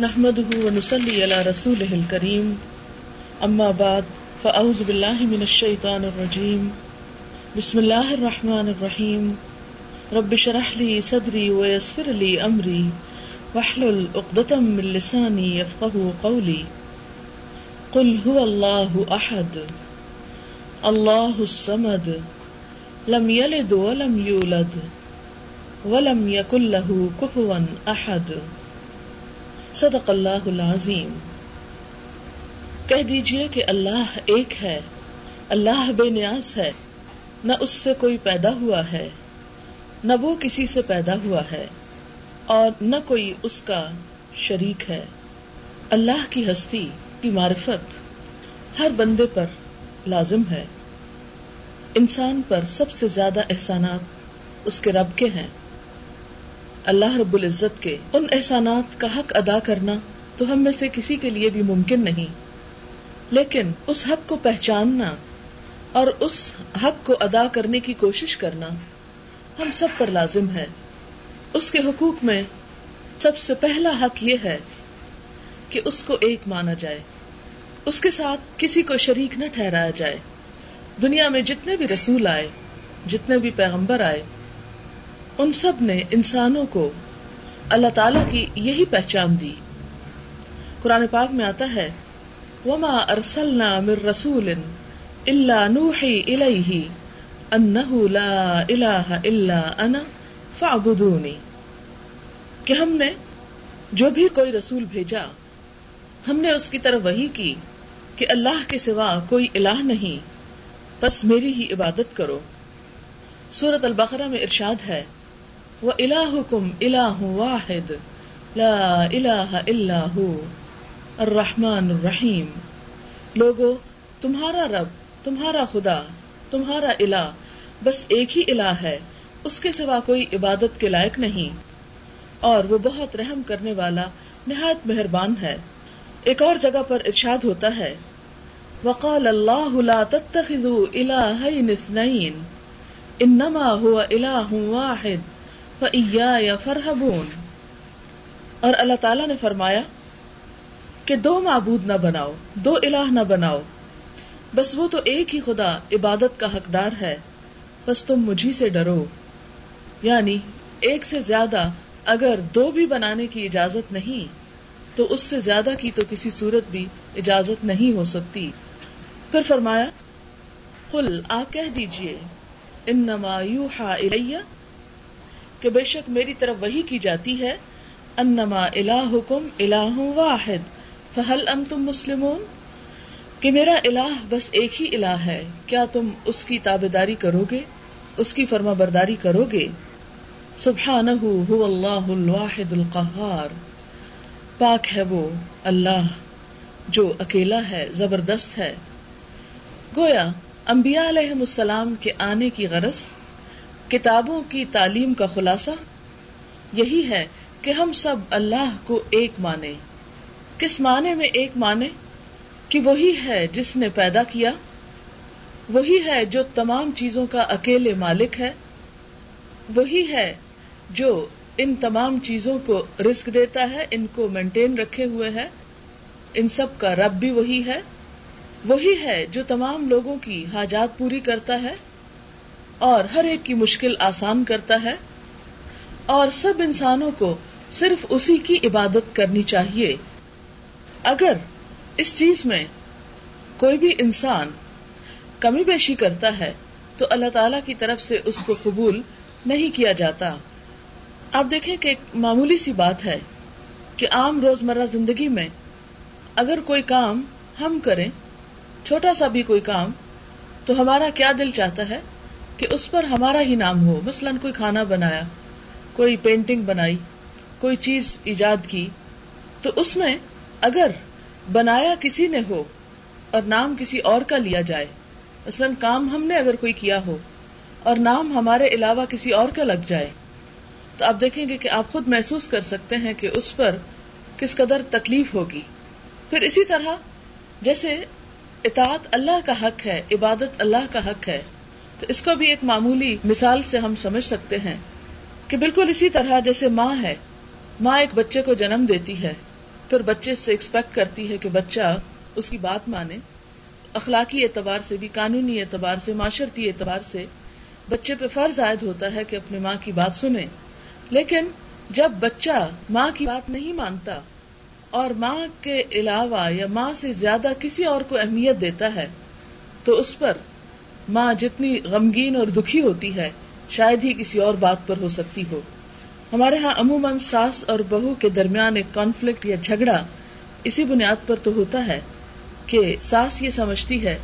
نحمده ونصلي على رسوله الكريم. اما بعد فاعوذ بالله من الشيطان الرجيم. بسم الله الرحمن الرحيم. رب اشرح لي صدري ويسر لي امري واحلل عقدة من لساني يفقهوا قولي. قل هو الله احد الله الصمد. لم يلد ولم يولد. ولم يكن له كفوا احد صدق اللہ العظیم۔ کہہ دیجیے کہ اللہ ایک ہے، اللہ بے نیاز ہے، نہ اس سے کوئی پیدا ہوا ہے، نہ وہ کسی سے پیدا ہوا ہے، اور نہ کوئی اس کا شریک ہے۔ اللہ کی ہستی، کی معرفت ہر بندے پر لازم ہے۔ انسان پر سب سے زیادہ احسانات اس کے رب کے ہیں۔ اللہ رب العزت کے ان احسانات کا حق ادا کرنا تو ہم میں سے کسی کے لیے بھی ممکن نہیں۔ لیکن اس حق کو پہچاننا اور اس حق کو ادا کرنے کی کوشش کرنا ہم سب پر لازم ہے۔ اس کے حقوق میں سب سے پہلا حق یہ ہے کہ اس کو ایک مانا جائے۔ اس کے ساتھ کسی کو شریک نہ ٹھہرایا جائے۔ دنیا میں جتنے بھی رسول آئے، جتنے بھی پیغمبر آئے ان سب نے انسانوں کو اللہ تعالی کی یہی پہچان دی۔ قرآن پاک میں آتا ہے، وما ارسلنا من رسول الا نوحي اليه انه لا اله الا انا فاعبدوني کہ ہم نے جو بھی کوئی رسول بھیجا، ہم نے اس کی طرف وہی کی کہ اللہ کے سوا کوئی الہ نہیں، بس میری ہی عبادت کرو۔ سورت البقرہ میں ارشاد ہے وہ الہ کم اللہ واحد لا الہ الا ہو الرحمن الرحیم لوگو، تمہارا رب، تمہارا خدا، تمہارا الہ، بس ایک ہی الہ ہے، اس کے سوا کوئی عبادت کے لائق نہیں۔ اور وہ بہت رحم کرنے والا نہایت مہربان ہے۔ ایک اور جگہ پر ارشاد ہوتا ہے۔ وقال اللہ لا تتخذوا الہین اثنین انما هو الہ واحد یا فرحبون اور اللہ تعالیٰ نے فرمایا کہ دو معبود نہ بناؤ، دو الہ نہ بناؤ۔ بس وہ تو ایک ہی خدا عبادت کا حقدار ہے۔ بس تم مجھے سے ڈرو۔ یعنی ایک سے زیادہ اگر دو بھی بنانے کی اجازت نہیں، تو اس سے زیادہ کی تو کسی صورت بھی اجازت نہیں ہو سکتی۔ پھر فرمایا کل آپ کہہ دیجیے ان نما یو ہا کہ بے شک میری طرف وہی کی جاتی ہے، انما الہکم الہ واحد، فہل انتم مسلمون؟ کہ میرا الہ بس ایک ہی الہ ہے، کیا تم اس کی تابے داری کرو گے اس کی فرما برداری کرو گے سبحانہ هو اللہ الواحد القہار۔ پاک ہے وہ اللہ جو اکیلا ہے، زبردست ہے۔ گویا انبیاء علیہ السلام کے آنے کی غرض؟ کتابوں کی تعلیم کا خلاصہ یہی ہے کہ ہم سب اللہ کو ایک مانے۔ کس معنی میں ایک مانے؟ کہ وہی ہے جس نے پیدا کیا۔ وہی ہے جو تمام چیزوں کا اکیلے مالک ہے۔ وہی ہے جو ان تمام چیزوں کو رسک دیتا ہے، ان کو مینٹین رکھے ہوئے ہے۔ ان سب کا رب بھی وہی ہے۔ وہی ہے جو تمام لوگوں کی حاجات پوری کرتا ہے۔ اور ہر ایک کی مشکل آسان کرتا ہے اور سب انسانوں کو صرف اسی کی عبادت کرنی چاہیے۔ اگر اس چیز میں کوئی بھی انسان کمی بیشی کرتا ہے، تو اللہ تعالی کی طرف سے اس کو قبول نہیں کیا جاتا۔ آپ دیکھیں کہ ایک معمولی سی بات ہے کہ عام روز مرہ زندگی میں اگر کوئی کام ہم کریں، چھوٹا سا بھی کوئی کام، تو ہمارا کیا دل چاہتا ہے؟ کہ اس پر ہمارا ہی نام ہو۔ مثلاً کوئی کھانا بنایا، کوئی پینٹنگ بنائی، کوئی چیز ایجاد کی، تو اس میں اگر بنایا کسی نے ہو اور نام کسی اور کا لیا جائے، مثلاً کام ہم نے اگر کوئی کیا ہو اور نام ہمارے علاوہ کسی اور کا لگ جائے، تو آپ دیکھیں گے کہ آپ خود محسوس کر سکتے ہیں کہ اس پر کس قدر تکلیف ہوگی۔ پھر اسی طرح جیسے اطاعت اللہ کا حق ہے، عبادت اللہ کا حق ہے تو اس کو بھی ایک معمولی مثال سے ہم سمجھ سکتے ہیں کہ بالکل اسی طرح جیسے ماں ہے، ماں ایک بچے کو جنم دیتی ہے، پھر بچے سے ایکسپیکٹ کرتی ہے کہ بچہ اس کی بات مانے۔ اخلاقی اعتبار سے بھی، قانونی اعتبار سے، معاشرتی اعتبار سے بچے پہ فرض عائد ہوتا ہے کہ اپنی ماں کی بات سنے لیکن جب بچہ ماں کی بات نہیں مانتا اور ماں کے علاوہ یا ماں سے زیادہ کسی اور کو اہمیت دیتا ہے، تو اس پر ماں جتنی غمگین اور دکھی ہوتی ہے، شاید ہی کسی اور بات پر ہو سکتی ہو۔ ہمارے ہاں عموماً ساس اور بہو کے درمیان ایک کانفلکٹ یا جھگڑا اسی بنیاد پر تو ہوتا ہے کہ ساس یہ سمجھتی ہے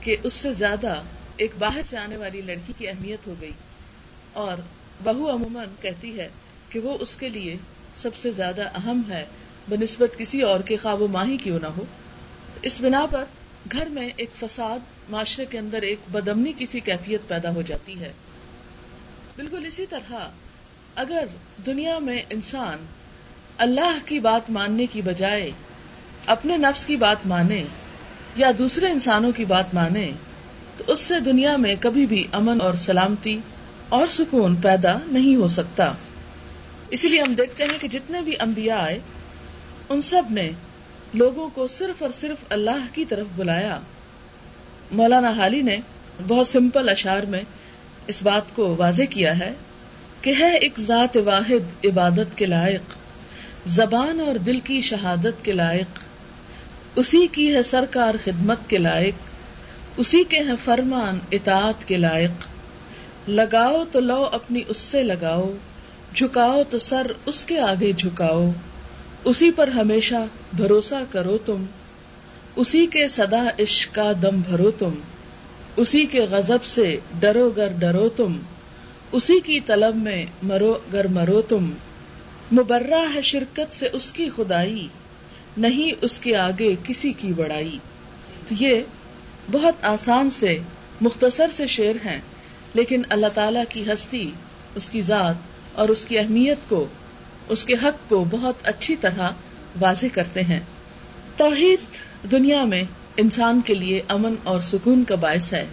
کہ اس سے زیادہ ایک باہر سے آنے والی لڑکی کی اہمیت ہو گئی۔ اور بہو عموماً کہتی ہے کہ وہ اس کے لیے سب سے زیادہ اہم ہے، بنسبت کسی اور کے خواب و ماہی کیوں نہ ہو۔ اس بنا پر گھر میں ایک فساد، معاشرے کے اندر ایک بدمنی کسی کیفیت پیدا ہو جاتی ہے۔ بالکل اسی طرح اگر دنیا میں انسان اللہ کی بات ماننے کی بجائے اپنے نفس کی بات مانے یا دوسرے انسانوں کی بات مانے، تو اس سے دنیا میں کبھی بھی امن اور سلامتی اور سکون پیدا نہیں ہو سکتا۔ اسی لیے ہم دیکھتے ہیں کہ جتنے بھی انبیاء آئے، ان سب نے لوگوں کو صرف اور صرف اللہ کی طرف بلایا۔ مولانا حالی نے بہت سمپل اشار میں اس بات کو واضح کیا ہے کہ ہے ایک ذات واحد عبادت کے لائق، زبان اور دل کی شہادت کے لائق، اسی کی ہے سرکار خدمت کے لائق، اسی کے ہیں فرمان اطاعت کے لائق۔ لگاؤ تو لو اپنی اس سے لگاؤ، جھکاؤ تو سر اس کے آگے جھکاؤ۔ اسی پر ہمیشہ بھروسہ کرو تم۔ اسی کے سدا عشق کا دم بھرو تم۔ اسی کے غزب سے ڈرو گر ڈرو تم۔ اسی کی طلب میں مرو گر مرو تم۔ مبرہ ہے شرکت سے اس کی خدائی، نہیں اس کے آگے کسی کی بڑائی۔ تو یہ بہت آسان سے، مختصر سے شعر ہیں، لیکن اللہ تعالی کی ہستی، اس کی ذات اور اس کی اہمیت کو اس کے حق کو بہت اچھی طرح واضح کرتے ہیں۔ توحید دنیا میں انسان کے لیے امن اور سکون کا باعث ہے۔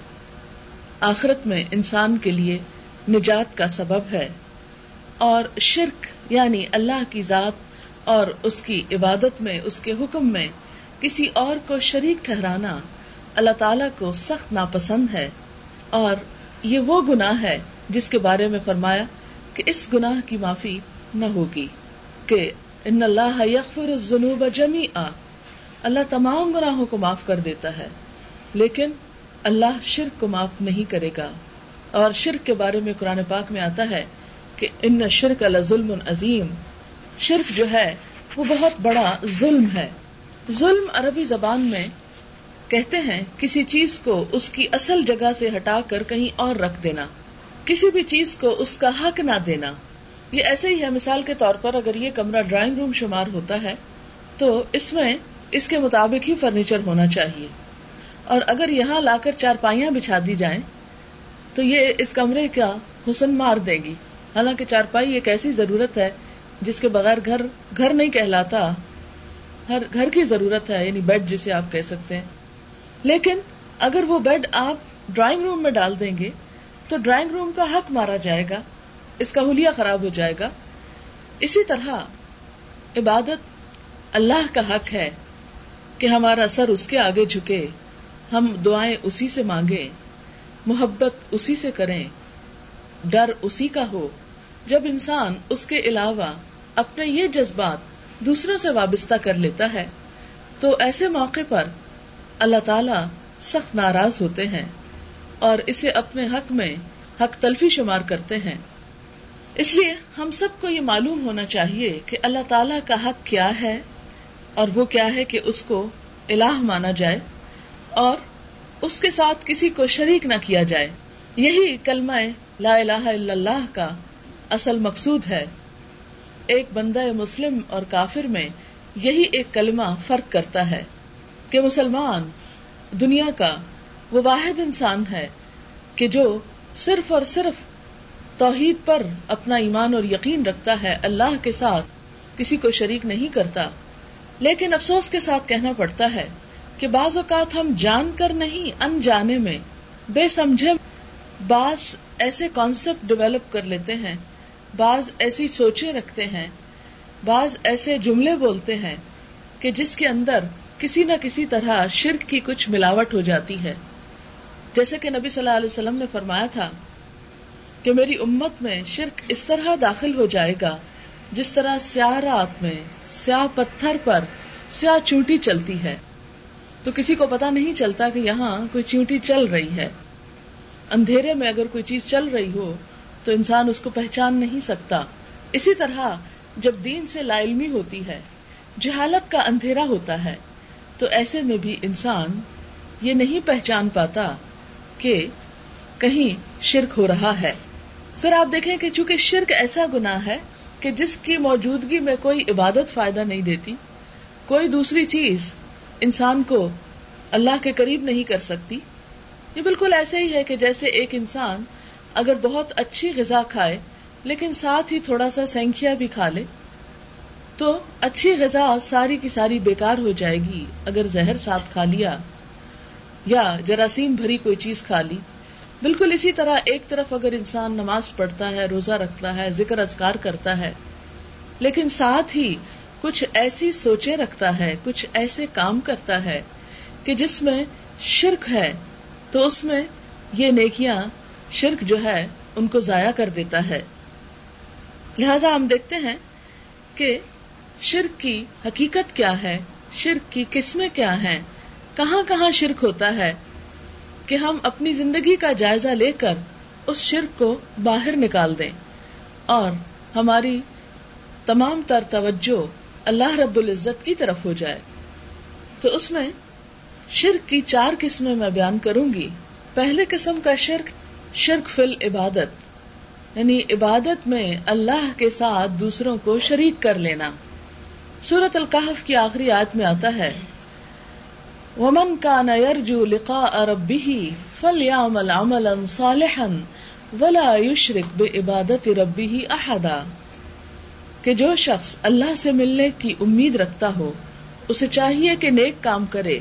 آخرت میں انسان کے لیے نجات کا سبب ہے۔ اور شرک یعنی اللہ کی ذات اور اس کی عبادت میں، اس کے حکم میں کسی اور کو شریک ٹھہرانا اللہ تعالی کو سخت ناپسند ہے۔ اور یہ وہ گناہ ہے جس کے بارے میں فرمایا کہ اس گناہ کی معافی نہ ہوگی کہ ان اللہ یغفر الذنوب جمیعا۔ اللہ تمام گناہوں کو معاف کر دیتا ہے، لیکن اللہ شرک کو معاف نہیں کرے گا۔ اور شرک کے بارے میں قرآن پاک میں آتا ہے کہ ان شرک ظلم عظیم۔ شرک جو ہے، وہ بہت بڑا ظلم ہے۔ ظلم عربی زبان میں کہتے ہیں، کسی چیز کو اس کی اصل جگہ سے ہٹا کر کہیں اور رکھ دینا، کسی بھی چیز کو اس کا حق نہ دینا۔ یہ ایسے ہی ہے، مثال کے طور پر اگر یہ کمرہ ڈرائنگ روم شمار ہوتا ہے، تو اس میں اس کے مطابق ہی فرنیچر ہونا چاہیے۔ اور اگر یہاں لا کر چار پائیاں بچھا دی جائیں، تو یہ اس کمرے کا حسن مار دے گی۔ حالانکہ چار پائی ایک ایسی ضرورت ہے، جس کے بغیر گھر گھر نہیں کہلاتا، ہر گھر کی ضرورت ہے یعنی بیڈ جسے آپ کہہ سکتے ہیں۔ لیکن اگر وہ بیڈ آپ ڈرائنگ روم میں ڈال دیں گے، تو ڈرائنگ روم کا حق مارا جائے گا۔ اس کا ہولیا خراب ہو جائے گا۔ اسی طرح عبادت اللہ کا حق ہے کہ ہمارا سر اس کے آگے جھکے، ہم دعائیں اسی سے مانگے محبت اسی سے کریں، ڈر اسی کا ہو۔ جب انسان اس کے علاوہ اپنے یہ جذبات دوسروں سے وابستہ کر لیتا ہے، تو ایسے موقع پر اللہ تعالی سخت ناراض ہوتے ہیں اور اسے اپنے حق میں حق تلفی شمار کرتے ہیں۔ اس لیے ہم سب کو یہ معلوم ہونا چاہیے کہ اللہ تعالی کا حق کیا ہے اور وہ کیا ہے کہ اس کو الہ مانا جائے اور اس کے ساتھ کسی کو شریک نہ کیا جائے۔ یہی کلمہ لا الہ الا اللہ کا اصل مقصود ہے۔ ایک بندہ مسلم اور کافر میں یہی ایک کلمہ فرق کرتا ہے کہ مسلمان دنیا کا وہ واحد انسان ہے کہ جو صرف اور صرف توحید پر اپنا ایمان اور یقین رکھتا ہے، اللہ کے ساتھ کسی کو شریک نہیں کرتا۔ لیکن افسوس کے ساتھ کہنا پڑتا ہے کہ بعض اوقات ہم جان کر نہیں، انجانے میں، بے سمجھے بعض ایسے کانسیپٹ ڈیولپ کر لیتے ہیں، بعض ایسی سوچیں رکھتے ہیں، بعض ایسے جملے بولتے ہیں کہ جس کے اندر کسی نہ کسی طرح شرک کی کچھ ملاوٹ ہو جاتی ہے۔ جیسے کہ نبی صلی اللہ علیہ وسلم نے فرمایا تھا کہ میری امت میں شرک اس طرح داخل ہو جائے گا جس طرح سیاہ رات میں سیاہ پتھر پر سیاہ چونٹی چلتی ہے۔ تو کسی کو پتا نہیں چلتا کہ یہاں کوئی چونٹی چل رہی ہے۔ اندھیرے میں اگر کوئی چیز چل رہی ہو تو انسان اس کو پہچان نہیں سکتا۔ اسی طرح جب دین سے لا علمی ہوتی ہے، جہالت کا اندھیرا ہوتا ہے، تو ایسے میں بھی انسان یہ نہیں پہچان پاتا کہ کہیں شرک ہو رہا ہے۔ پھر آپ دیکھیں کہ چونکہ شرک ایسا گنا ہے کہ جس کی موجودگی میں کوئی عبادت فائدہ نہیں دیتی، کوئی دوسری چیز انسان کو اللہ کے قریب نہیں کر سکتی، یہ بالکل ایسے ہی ہے کہ جیسے ایک انسان اگر بہت اچھی غذا کھائے، لیکن ساتھ ہی تھوڑا سا سینکھیا بھی کھا لے، تو اچھی غذا ساری کی ساری بیکار ہو جائے گی۔ اگر زہر ساتھ کھا لیا یا جراثیم بھری کوئی چیز کھا لی بالکل اسی طرح ایک طرف اگر انسان نماز پڑھتا ہے، روزہ رکھتا ہے، ذکر ازکار کرتا ہے، لیکن ساتھ ہی کچھ ایسی سوچیں رکھتا ہے، کچھ ایسے کام کرتا ہے کہ جس میں شرک ہے، تو اس میں یہ نیکیاں، شرک جو ہے، ان کو ضائع کر دیتا ہے۔ لہذا ہم دیکھتے ہیں کہ شرک کی حقیقت کیا ہے، شرک کی قسمیں کیا ہیں، کہاں کہاں شرک ہوتا ہے کہ ہم اپنی زندگی کا جائزہ لے کر اس شرک کو باہر نکال دیں۔ اور ہماری تمام تر توجہ اللہ رب العزت کی طرف ہو جائے۔ تو اس میں شرک کی چار قسمیں میں بیان کروں گی۔ پہلے قسم کا شرک شرک فل عبادت یعنی عبادت میں اللہ کے ساتھ دوسروں کو شریک کر لینا۔ سورت القحف کی آخری آیت میں آتا ہے ومن كان يرجو لقاء ربه فليعمل عملا صالحا ولا يشرك بعبادة ربه احدا کہ جو شخص اللہ سے ملنے کی امید رکھتا ہو، اسے چاہیے کہ نیک کام کرے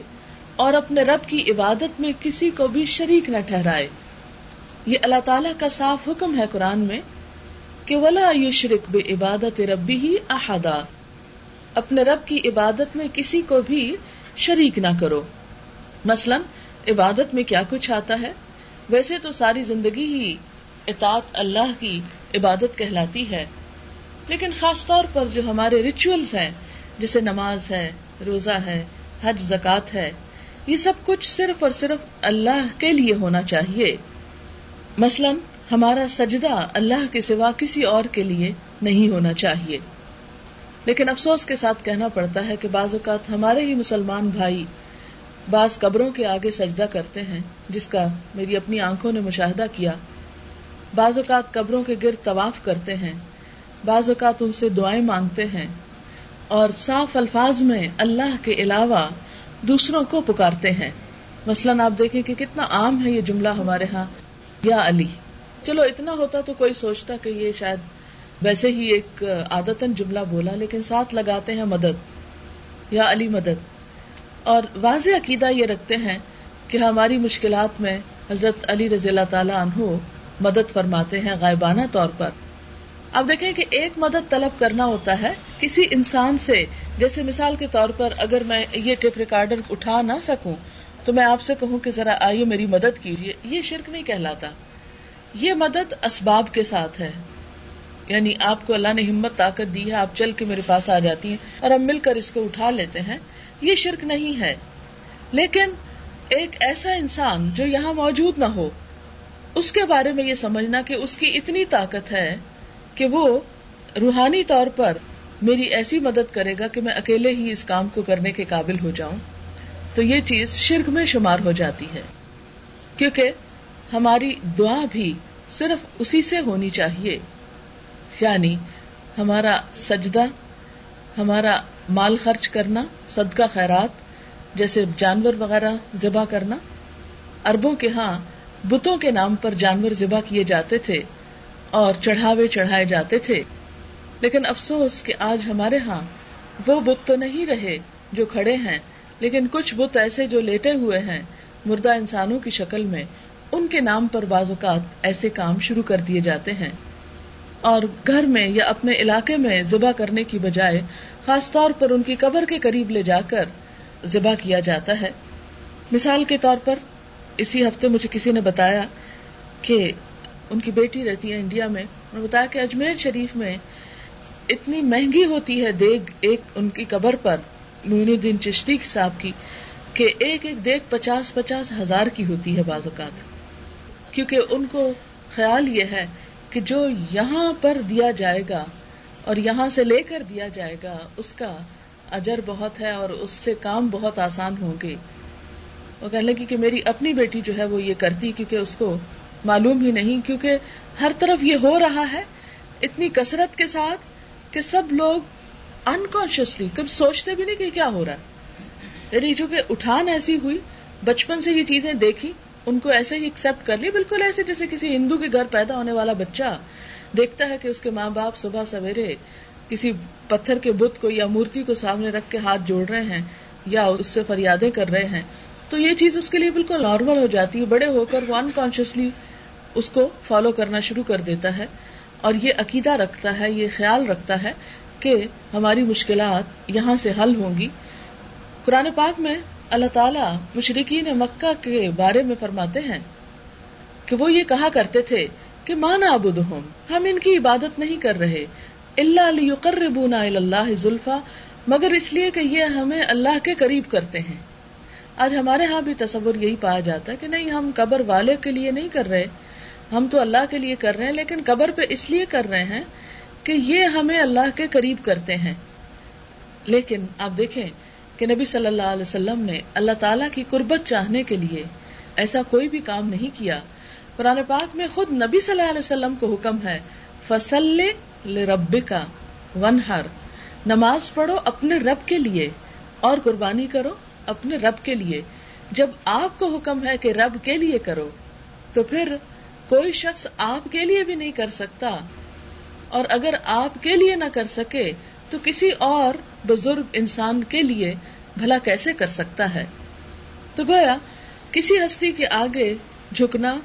اور اپنے رب کی عبادت میں کسی کو بھی شریک نہ ٹھہرائے۔ یہ اللہ تعالی کا صاف حکم ہے قرآن میں کہ ولا یشرک بے عبادت ربی ہی احدا اپنے رب کی عبادت میں کسی کو بھی شریک نہ کرو۔ مثلا، عبادت میں کیا کچھ آتا ہے؟ ویسے تو ساری زندگی ہی اطاعت اللہ کی عبادت کہلاتی ہے۔ لیکن خاص طور پر جو ہمارے ریچولس ہیں، جیسے نماز ہے، روزہ ہے، حج زکات ہے، یہ سب کچھ صرف اور صرف اللہ کے لیے ہونا چاہیے۔ مثلا، ہمارا سجدہ اللہ کے سوا کسی اور کے لیے نہیں ہونا چاہیے۔ لیکن افسوس کے ساتھ کہنا پڑتا ہے کہ بعض اوقات ہمارے ہی مسلمان بھائی بعض قبروں کے آگے سجدہ کرتے ہیں، جس کا میری اپنی آنکھوں نے مشاہدہ کیا۔ بعض اوقات قبروں کے گرد طواف کرتے ہیں، بعض اوقات ان سے دعائیں مانگتے ہیں اور صاف الفاظ میں اللہ کے علاوہ دوسروں کو پکارتے ہیں۔ مثلاً آپ دیکھیں کہ کتنا عام ہے یہ جملہ ہمارے ہاں یا علی۔ چلو اتنا ہوتا تو کوئی سوچتا کہ یہ شاید ویسے ہی ایک آدتن جملہ بولا لیکن ساتھ لگاتے ہیں مدد یا علی مدد۔ اور واضح عقیدہ یہ رکھتے ہیں کہ ہماری مشکلات میں حضرت علی رضی اللہ تعالی عنہ مدد فرماتے ہیں غائبانہ طور پر۔ اب دیکھیں کہ ایک مدد طلب کرنا ہوتا ہے کسی انسان سے۔ جیسے مثال کے طور پر اگر میں یہ ٹیپ ریکارڈر اٹھا نہ سکوں تو میں آپ سے کہوں کہ ذرا آئیے میری مدد کیجیے۔ یہ شرک نہیں کہلاتا۔ یہ مدد اسباب کے ساتھ ہے۔ یعنی آپ کو اللہ نے ہمت طاقت دی ہے، آپ چل کے میرے پاس آ جاتی ہیں اور ہم مل کر اس کو اٹھا لیتے ہیں، یہ شرک نہیں ہے۔ لیکن ایک ایسا انسان جو یہاں موجود نہ ہو، اس کے بارے میں یہ سمجھنا کہ اس کی اتنی طاقت ہے کہ وہ روحانی طور پر میری ایسی مدد کرے گا کہ میں اکیلے ہی اس کام کو کرنے کے قابل ہو جاؤں۔ تو یہ چیز شرک میں شمار ہو جاتی ہے۔ کیونکہ ہماری دعا بھی صرف اسی سے ہونی چاہیے۔ یعنی ہمارا سجدہ، ہمارا مال خرچ کرنا، صدقہ، خیرات، جیسے جانور وغیرہ ذبح کرنا۔ اربوں کے ہاں بتوں کے نام پر جانور ذبح کیے جاتے تھے اور چڑھاوے چڑھائے جاتے تھے۔ لیکن افسوس کہ آج ہمارے ہاں وہ بت تو نہیں رہے جو کھڑے ہیں، لیکن کچھ بت ایسے جو لیٹے ہوئے ہیں۔ مردہ انسانوں کی شکل میں ان کے نام پر بعض اوقات ایسے کام شروع کر دیے جاتے ہیں۔ اور گھر میں یا اپنے علاقے میں ذبح کرنے کی بجائے خاص طور پر ان کی قبر کے قریب لے جا کر ذبح کیا جاتا ہے۔ مثال کے طور پر اسی ہفتے مجھے کسی نے بتایا کہ ان کی بیٹی رہتی ہے انڈیا میں۔ انہوں نے بتایا کہ اجمیر شریف میں اتنی مہنگی ہوتی ہے دیگ، ایک ان کی قبر پر مین الدین چشتی صاحب کی، کہ ایک ایک دیگ پچاس پچاس ہزار کی ہوتی ہے بعض اوقات۔ کیونکہ ان کو خیال یہ ہے کہ جو یہاں پر دیا جائے گا اور یہاں سے لے کر دیا جائے گا، اس کا اجر بہت ہے اور اس سے کام بہت آسان ہوں گے۔ وہ کہنے لگی کہ میری اپنی بیٹی جو ہے وہ یہ کرتی کیونکہ اس کو معلوم ہی نہیں، کیونکہ ہر طرف یہ ہو رہا ہے اتنی کثرت کے ساتھ کہ سب لوگ انکانشیسلی کبھی سوچتے بھی نہیں کہ کیا ہو رہا ہے۔ یعنی چونکہ اٹھان ایسی ہوئی، بچپن سے یہ چیزیں دیکھی ان کو ایسے ہی ایکسپٹ کر لی بالکل ایسے جیسے کسی ہندو کے گھر پیدا ہونے والا بچہ دیکھتا ہے کہ اس کے ماں باپ صبح سویرے کسی پتھر کے بت کو یا مورتی کو سامنے رکھ کے ہاتھ جوڑ رہے ہیں یا اس سے فریادیں کر رہے ہیں، تو یہ چیز اس کے لیے بالکل نارمل ہو جاتی ہے۔ بڑے ہو کر وہ انکانشیسلی اس کو فالو کرنا شروع کر دیتا ہے اور یہ عقیدہ رکھتا ہے، یہ خیال رکھتا ہے کہ ہماری مشکلات یہاں سے حل ہوں گی۔ قرآن پاک میں اللہ تعالیٰ مشرقین مکہ کے بارے میں فرماتے ہیں کہ وہ یہ کہا کرتے تھے کہ مانا ابود ہم ان کی عبادت نہیں کر رہے اللہ علی اللہ زلفا، مگر اس لیے کہ یہ ہمیں اللہ کے قریب کرتے ہیں۔ آج ہمارے ہاں بھی تصور یہی پایا جاتا ہے کہ نہیں، ہم قبر والے کے لیے نہیں کر رہے، ہم تو اللہ کے لیے کر رہے ہیں، لیکن قبر پہ اس لیے کر رہے ہیں کہ یہ ہمیں اللہ کے قریب کرتے ہیں۔ لیکن آپ دیکھیں کہ نبی صلی اللہ علیہ وسلم نے اللہ تعالیٰ کی قربت چاہنے کے لیے ایسا کوئی بھی کام نہیں کیا۔ قرآن پاک میں خود نبی صلی اللہ علیہ وسلم کو حکم ہے، فصل رب کا ون ہر نماز پڑھو اپنے رب کے لیے اور قربانی کرو اپنے رب کے لیے۔ جب آپ کو حکم ہے کہ رب کے لیے کرو، تو پھر کوئی شخص آپ کے لیے بھی نہیں کر سکتا۔ اور اگر آپ کے لیے نہ کر سکے، تو کسی اور بزرگ انسان کے لیے بھلا کیسے کر سکتا ہے؟ تو گویا، کسی ہستی کے آگے جھکنا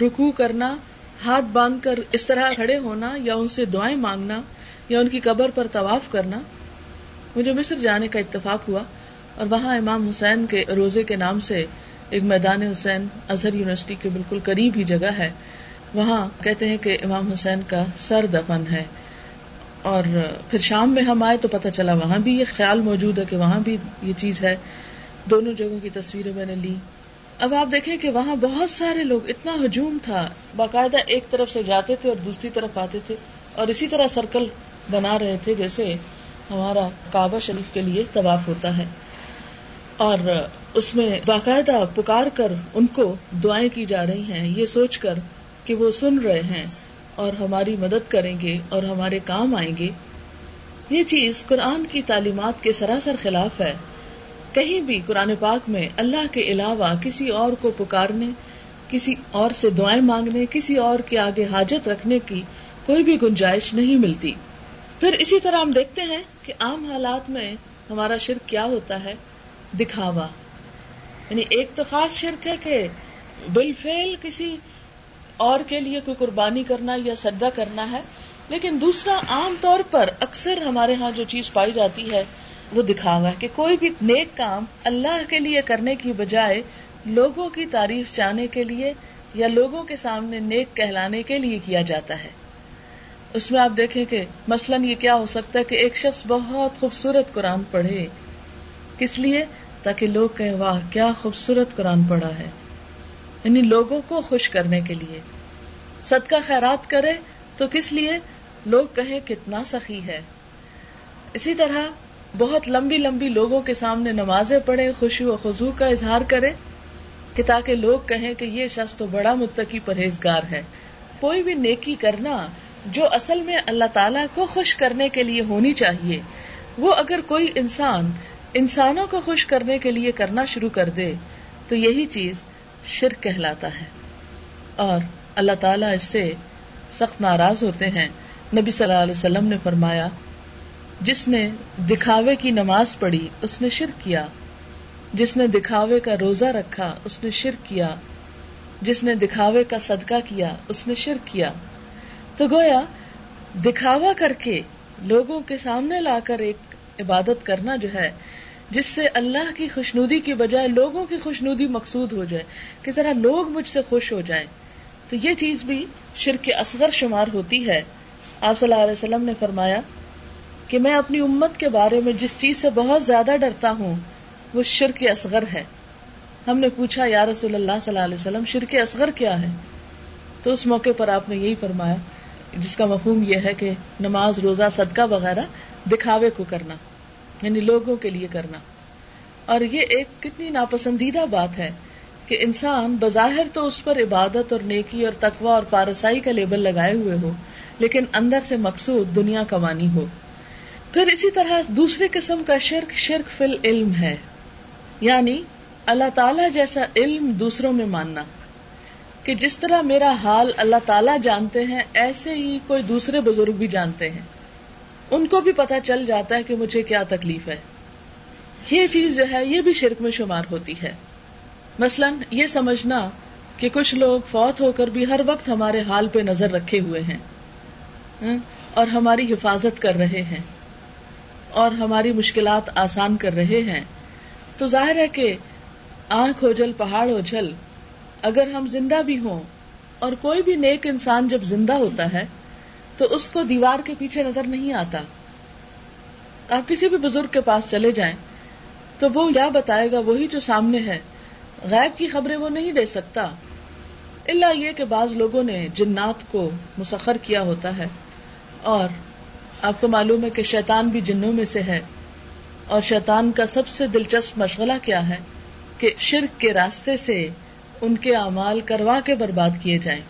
رکو کرنا، ہاتھ باندھ کر اس طرح کھڑے ہونا یا ان سے دعائیں مانگنا یا ان کی قبر پر طواف کرنا، مجھے مصر جانے کا اتفاق ہوا اور وہاں امام حسین کے روزے کے نام سے ایک میدان حسین اظہر یونیورسٹی کے بالکل قریب ہی جگہ ہے۔ وہاں کہتے ہیں کہ امام حسین کا سر دفن ہے۔ اور پھر شام میں ہم آئے تو پتہ چلا وہاں بھی یہ خیال موجود ہے کہ وہاں بھی یہ چیز ہے۔ دونوں جگہوں کی تصویریں میں نے لی۔ اب آپ دیکھیں کہ وہاں بہت سارے لوگ، اتنا ہجوم تھا۔ باقاعدہ ایک طرف سے جاتے تھے اور دوسری طرف آتے تھے۔ اور اسی طرح سرکل بنا رہے تھے، جیسے ہمارا کعبہ شریف کے لیے طواف ہوتا ہے۔ اور اس میں باقاعدہ پکار کر ان کو دعائیں کی جا رہی ہیں۔ یہ سوچ کر کہ وہ سن رہے ہیں۔ اور ہماری مدد کریں گے اور ہمارے کام آئیں گے۔ یہ چیز قرآن کی تعلیمات کے سراسر خلاف ہے۔ کہیں بھی قرآن پاک میں اللہ کے علاوہ کسی اور کو پکارنے، کسی اور سے دعائیں مانگنے، کسی اور کے آگے حاجت رکھنے کی کوئی بھی گنجائش نہیں ملتی۔ پھر اسی طرح ہم دیکھتے ہیں کہ عام حالات میں ہمارا شرک کیا ہوتا ہے؟ دکھاوا۔ یعنی ایک تو خاص شرک ہے کہ بل فیل کسی اور کے لیے کوئی قربانی کرنا یا سدا کرنا ہے، لیکن دوسرا عام طور پر اکثر ہمارے ہاں جو چیز پائی جاتی ہے، وہ دکھاوا کہ کوئی بھی نیک کام اللہ کے لیے کرنے کی بجائے لوگوں کی تعریف چاہنے کے لیے یا لوگوں کے سامنے نیک کہلانے کے لیے کیا جاتا ہے۔ اس میں آپ دیکھیں کہ مثلاً یہ کیا ہو سکتا ہے کہ ایک شخص بہت خوبصورت قرآن پڑھے۔ کس لیے؟ تاکہ لوگ کہیں، واہ، کیا خوبصورت قرآن پڑھا ہے۔ یعنی لوگوں کو خوش کرنے کے لیے۔ صدقہ خیرات کرے تو کس لیے؟ لوگ کہیں کتنا سخی ہے۔ اسی طرح بہت لمبی لمبی لوگوں کے سامنے نمازیں پڑھے خوشی و خزو کا اظہار کرے کہ تاکہ لوگ کہیں کہ یہ شخص تو بڑا متقی پرہیزگار ہے۔ کوئی بھی نیکی کرنا جو اصل میں اللہ تعالیٰ کو خوش کرنے کے لیے ہونی چاہیے، وہ اگر کوئی انسان انسانوں کو خوش کرنے کے لیے کرنا شروع کر دے، تو یہی چیز شرک کہلاتا ہے۔ اور اللہ تعالیٰ اس سے سخت ناراض ہوتے ہیں۔ نبی صلی اللہ علیہ وسلم نے فرمایا، جس نے دکھاوے کی نماز پڑھی، اس نے شرک کیا۔ جس نے دکھاوے کا روزہ رکھا، اس نے شرک کیا۔ جس نے دکھاوے کا صدقہ کیا، اس نے شرک کیا۔ تو گویا، دکھاوا کر کے لوگوں کے سامنے لا کر ایک عبادت کرنا جو ہے، جس سے اللہ کی خوشنودی کی بجائے لوگوں کی خوشنودی مقصود ہو جائے، کہ ذرا لوگ مجھ سے خوش ہو جائیں۔ تو یہ چیز بھی شرک اصغر شمار ہوتی ہے۔ آپ صلی اللہ علیہ وسلم نے فرمایا کہ میں اپنی امت کے بارے میں جس چیز سے بہت زیادہ ڈرتا ہوں، وہ شرک اصغر ہے۔ ہم نے پوچھا، یا رسول اللہ صلی اللہ علیہ وسلم، شرک اصغر کیا ہے؟ تو اس موقع پر آپ نے یہی فرمایا، جس کا مفہوم یہ ہے کہ نماز، روزہ، صدقہ وغیرہ دکھاوے کو کرنا یعنی لوگوں کے لیے کرنا۔ اور یہ ایک کتنی ناپسندیدہ بات ہے۔ کہ انسان بظاہر تو اس پر عبادت اور نیکی اور تقوا اور پارسائی کا لیبل لگائے ہوئے ہو، لیکن اندر سے مقصود دنیا کمانی ہو۔ پھر اسی طرح دوسری قسم کا شرک شرک فل علم ہے۔ یعنی اللہ تعالی جیسا علم دوسروں میں ماننا۔ کہ جس طرح میرا حال اللہ تعالیٰ جانتے ہیں، ایسے ہی کوئی دوسرے بزرگ بھی جانتے ہیں۔ ان کو بھی پتا چل جاتا ہے کہ مجھے کیا تکلیف ہے۔ یہ چیز جو ہے، یہ بھی شرک میں شمار ہوتی ہے۔ مثلا یہ سمجھنا کہ کچھ لوگ فوت ہو کر بھی ہر وقت ہمارے حال پہ نظر رکھے ہوئے ہیں اور ہماری حفاظت کر رہے ہیں، اور ہماری مشکلات آسان کر رہے ہیں۔ تو ظاہر ہے کہ آنکھ ہو جل، پہاڑ ہو جل، اگر ہم زندہ بھی ہوں اور کوئی بھی نیک انسان جب زندہ ہوتا ہے، تو اس کو دیوار کے پیچھے نظر نہیں آتا۔ آپ کسی بھی بزرگ کے پاس چلے جائیں، تو وہ کیا بتائے گا؟ وہی جو سامنے ہے۔ غیب کی خبریں وہ نہیں دے سکتا۔ اللہ یہ کہ بعض لوگوں نے جنات کو مسخر کیا ہوتا ہے۔ اور آپ کو معلوم ہے کہ شیطان بھی جنوں میں سے ہے۔ اور شیطان کا سب سے دلچسپ مشغلہ کیا ہے کہ شرک کے راستے سے ان کے اعمال کروا کے برباد کیے جائیں۔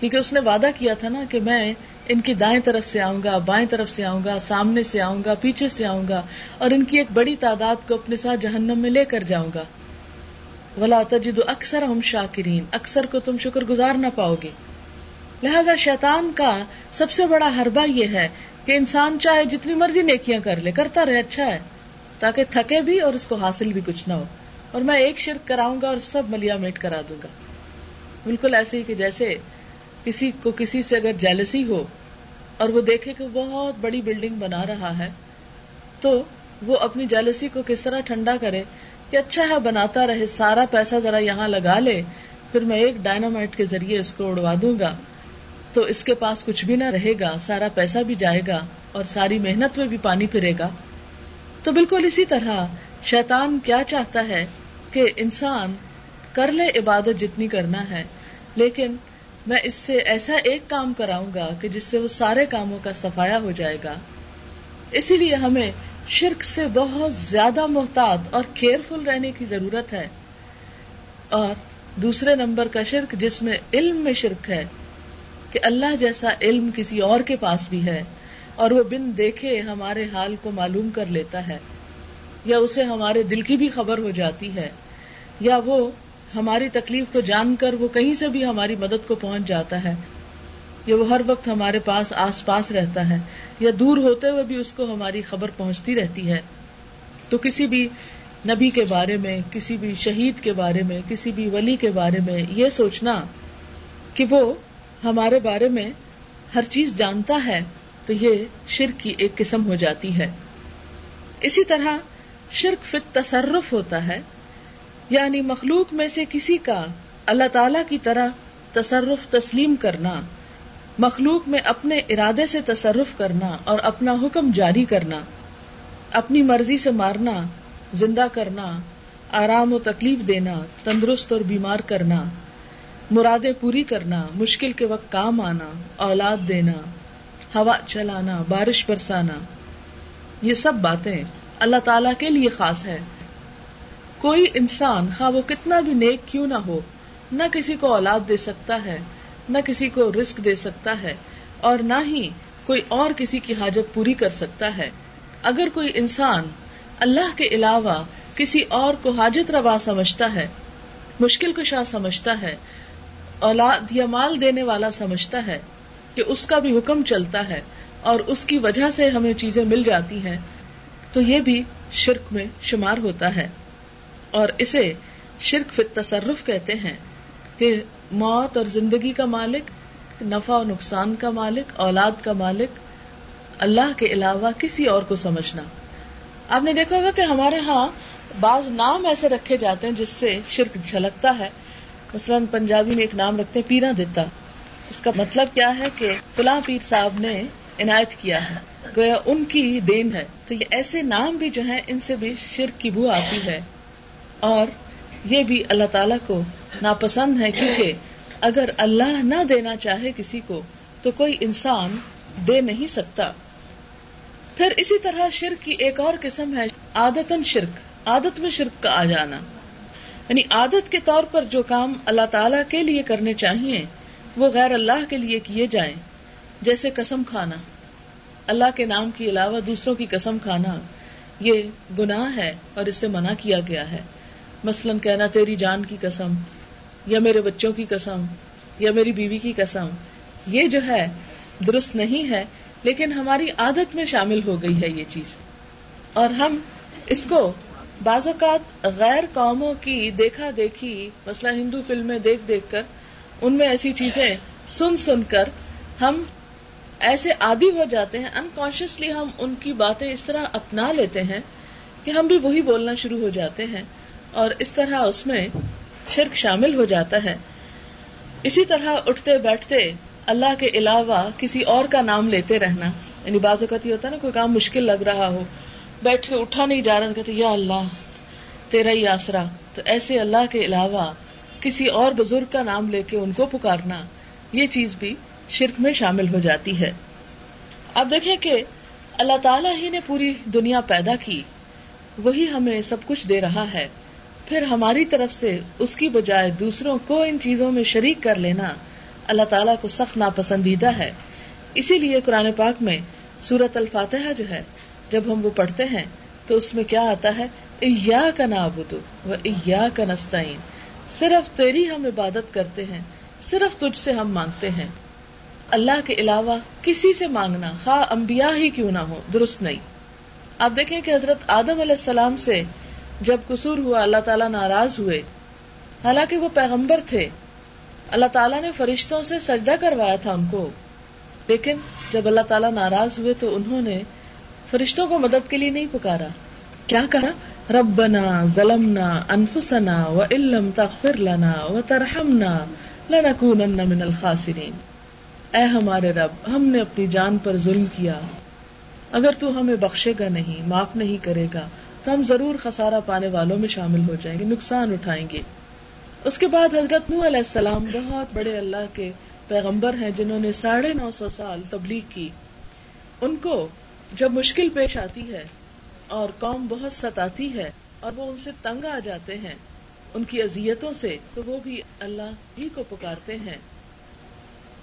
کیونکہ اس نے وعدہ کیا تھا نا کہ میں ان کی دائیں طرف سے آؤں گا، بائیں طرف سے آؤں گا، سامنے سے آؤں گا، پیچھے سے آؤں گا اور ان کی ایک بڑی تعداد کو اپنے ساتھ جہنم میں لے کر جاؤں گا۔ ولا تجد اکثر ہم شاکرین اکثر کو تم شکر گزار نہ پاؤ گے۔ لہذا شیطان کا سب سے بڑا حربہ یہ ہے کہ انسان چاہے جتنی مرضی نیکیاں کر لے، کرتا رہے اچھا ہے، تاکہ تھکے بھی اور اس کو حاصل بھی کچھ نہ ہو۔ اور میں ایک شرک کراؤں گا اور سب ملیا میٹ کرا دوں گا۔ بالکل ایسے ہی کہ جیسے کسی کو کسی سے اگر جیلسی ہو اور وہ دیکھے کہ بہت بڑی بلڈنگ بنا رہا ہے، تو وہ اپنی جیلسی کو کس طرح ٹھنڈا کرے کہ اچھا ہے، بناتا رہے، سارا پیسہ ذرا یہاں لگا لے، پھر میں ایک ڈائنامائٹ کے ذریعے اس کو اڑوا دوں گا۔ تو اس کے پاس کچھ بھی نہ رہے گا، سارا پیسہ بھی جائے گا اور ساری محنت میں بھی پانی پھرے گا۔ تو بالکل اسی طرح شیطان کیا چاہتا ہے کہ انسان کر لے عبادت جتنی کرنا ہے، لیکن میں اس سے ایسا ایک کام کراؤں گا کہ جس سے وہ سارے کاموں کا سفایا ہو جائے گا۔ اسی لیے ہمیں شرک سے بہت زیادہ محتاط اور کیئرفل رہنے کی ضرورت ہے۔ اور دوسرے نمبر کا شرک جس میں علم میں شرک ہے کہ اللہ جیسا علم کسی اور کے پاس بھی ہے اور وہ بن دیکھے ہمارے حال کو معلوم کر لیتا ہے، یا اسے ہمارے دل کی بھی خبر ہو جاتی ہے، یا وہ ہماری تکلیف کو جان کر وہ کہیں سے بھی ہماری مدد کو پہنچ جاتا ہے۔ یا وہ ہر وقت ہمارے پاس آس پاس رہتا ہے یا دور ہوتے ہوئے بھی اس کو ہماری خبر پہنچتی رہتی ہے۔ تو کسی بھی نبی کے بارے میں، کسی بھی شہید کے بارے میں، کسی بھی ولی کے بارے میں یہ سوچنا کہ وہ ہمارے بارے میں ہر چیز جانتا ہے تو یہ شرک کی ایک قسم ہو جاتی ہے۔ اسی طرح شرک فک تصرف ہوتا ہے یعنی مخلوق میں سے کسی کا اللہ تعالی کی طرح تصرف تسلیم کرنا۔ مخلوق میں اپنے ارادے سے تصرف کرنا اور اپنا حکم جاری کرنا، اپنی مرضی سے مارنا، زندہ کرنا، آرام و تکلیف دینا، تندرست اور بیمار کرنا، مرادیں پوری کرنا، مشکل کے وقت کام آنا، اولاد دینا، ہوا چلانا، بارش برسانا، یہ سب باتیں اللہ تعالی کے لیے خاص ہے۔ کوئی انسان خواہ وہ کتنا بھی نیک کیوں نہ ہو، نہ کسی کو اولاد دے سکتا ہے نہ کسی کو رسک دے سکتا ہے اور نہ ہی کوئی اور کسی کی حاجت پوری کر سکتا ہے۔ اگر کوئی انسان اللہ کے علاوہ کسی اور کو حاجت روا سمجھتا ہے، مشکل کو شاہ سمجھتا ہے، اولاد یا مال دینے والا سمجھتا ہے کہ اس کا بھی حکم چلتا ہے اور اس کی وجہ سے ہمیں چیزیں مل جاتی ہیں، تو یہ بھی شرک میں شمار ہوتا ہے۔ اور اسے شرک فت تصرف کہتے ہیں کہ موت اور زندگی کا مالک، نفع و نقصان کا مالک، اولاد کا مالک، اللہ کے علاوہ کسی اور کو سمجھنا۔ آپ نے دیکھا ہوگا کہ ہمارے ہاں بعض نام ایسے رکھے جاتے ہیں جس سے شرک جھلکتا ہے۔ مثلاً پنجابی میں ایک نام رکھتے ہیں پیرا دیتا اس کا مطلب کیا ہے کہ فلاں پیر صاحب نے عنایت کیا ہے، گویا ان کی دین ہے۔ تو یہ ایسے نام بھی جو ہیں، ان سے بھی شرک کی بو آتی ہے۔ اور یہ بھی اللہ تعالی کو ناپسند ہے کیونکہ اگر اللہ نہ دینا چاہے کسی کو، تو کوئی انسان دے نہیں سکتا۔ پھر اسی طرح شرک کی ایک اور قسم ہے عادتن شرک۔ عادت میں شرک کا آ جانا۔ یعنی عادت کے طور پر جو کام اللہ تعالی کے لیے کرنے چاہیے، وہ غیر اللہ کے لیے کیے جائیں۔ جیسے قسم کھانا۔ اللہ کے نام کے علاوہ دوسروں کی قسم کھانا، یہ گناہ ہے اور اس سے منع کیا گیا ہے۔ مثلاً کہنا تیری جان کی قسم۔ یا میرے بچوں کی قسم، یا میری بیوی کی قسم، یہ جو ہے، درست نہیں ہے، لیکن ہماری عادت میں شامل ہو گئی ہے یہ چیز۔ اور ہم اس کو بعض اوقات غیر قوموں کی دیکھا دیکھی، مسئلہ ہندو فلمیں دیکھ دیکھ کر، ان میں ایسی چیزیں سن سن کر ہم ایسے عادی ہو جاتے ہیں انکانشیسلی ہم ان کی باتیں اس طرح اپنا لیتے ہیں کہ ہم بھی وہی بولنا شروع ہو جاتے ہیں۔ اور اس طرح اس میں شرک شامل ہو جاتا ہے۔ اسی طرح اٹھتے بیٹھتے اللہ کے علاوہ کسی اور کا نام لیتے رہنا۔ یعنی بعض اوقات یہ ہوتا ہے نا، کوئی کام مشکل لگ رہا ہو بیٹھ کے اٹھا نہیں جا رہا، کہتے یا اللہ، تیرا ہی آسرا۔ تو ایسے اللہ کے علاوہ کسی اور بزرگ کا نام لے کے ان کو پکارنا، یہ چیز بھی شرک میں شامل ہو جاتی ہے۔ اب دیکھیں کہ اللہ تعالیٰ ہی نے پوری دنیا پیدا کی، وہی ہمیں سب کچھ دے رہا ہے۔ پھر ہماری طرف سے اس کی بجائے دوسروں کو ان چیزوں میں شریک کر لینا اللہ تعالیٰ کو سخت ناپسندیدہ ہے۔ اسی لیے قرآن پاک میں سورت الفاتحہ جو ہے، جب ہم وہ پڑھتے ہیں، تو اس میں کیا آتا ہے؟ ایا کا نابدو و ایا کا نستعین۔ صرف تیری ہم عبادت کرتے ہیں، صرف تجھ سے ہم مانگتے ہیں۔ اللہ کے علاوہ کسی سے مانگنا، خواہ انبیاء ہی کیوں نہ ہو، درست نہیں۔ آپ دیکھیں کہ حضرت آدم علیہ السلام سے جب قصور ہوا، اللہ تعالیٰ ناراض ہوئے۔ حالانکہ وہ پیغمبر تھے۔ اللہ تعالیٰ نے فرشتوں سے سجدہ کروایا تھا ان کو۔ لیکن جب اللہ تعالیٰ ناراض ہوئے تو انہوں نے فرشتوں کو مدد کے لیے نہیں پکارا۔ کیا کہا؟ ربنا ظلمنا انفسنا و علم تغفر لنا و ترحمنا لنکونن من الخاسرین۔ اے ہمارے رب، ہم نے اپنی جان پر ظلم کیا۔ اگر تو ہمیں بخشے گا نہیں، معاف نہیں کرے گا۔ تو ہم ضرور خسارہ پانے والوں میں شامل ہو جائیں گے، نقصان اٹھائیں گے۔ اس کے بعد حضرت نو علیہ السلام بہت بڑے اللہ کے پیغمبر ہیں جنہوں نے ساڑھے نو سو سال تبلیغ کی۔ ان کو جب مشکل پیش آتی ہے اور قوم بہت ستاتی ہے اور وہ ان سے تنگ آ جاتے ہیں، ان کی اذیتوں سے، تو وہ بھی اللہ ہی کو پکارتے ہیں۔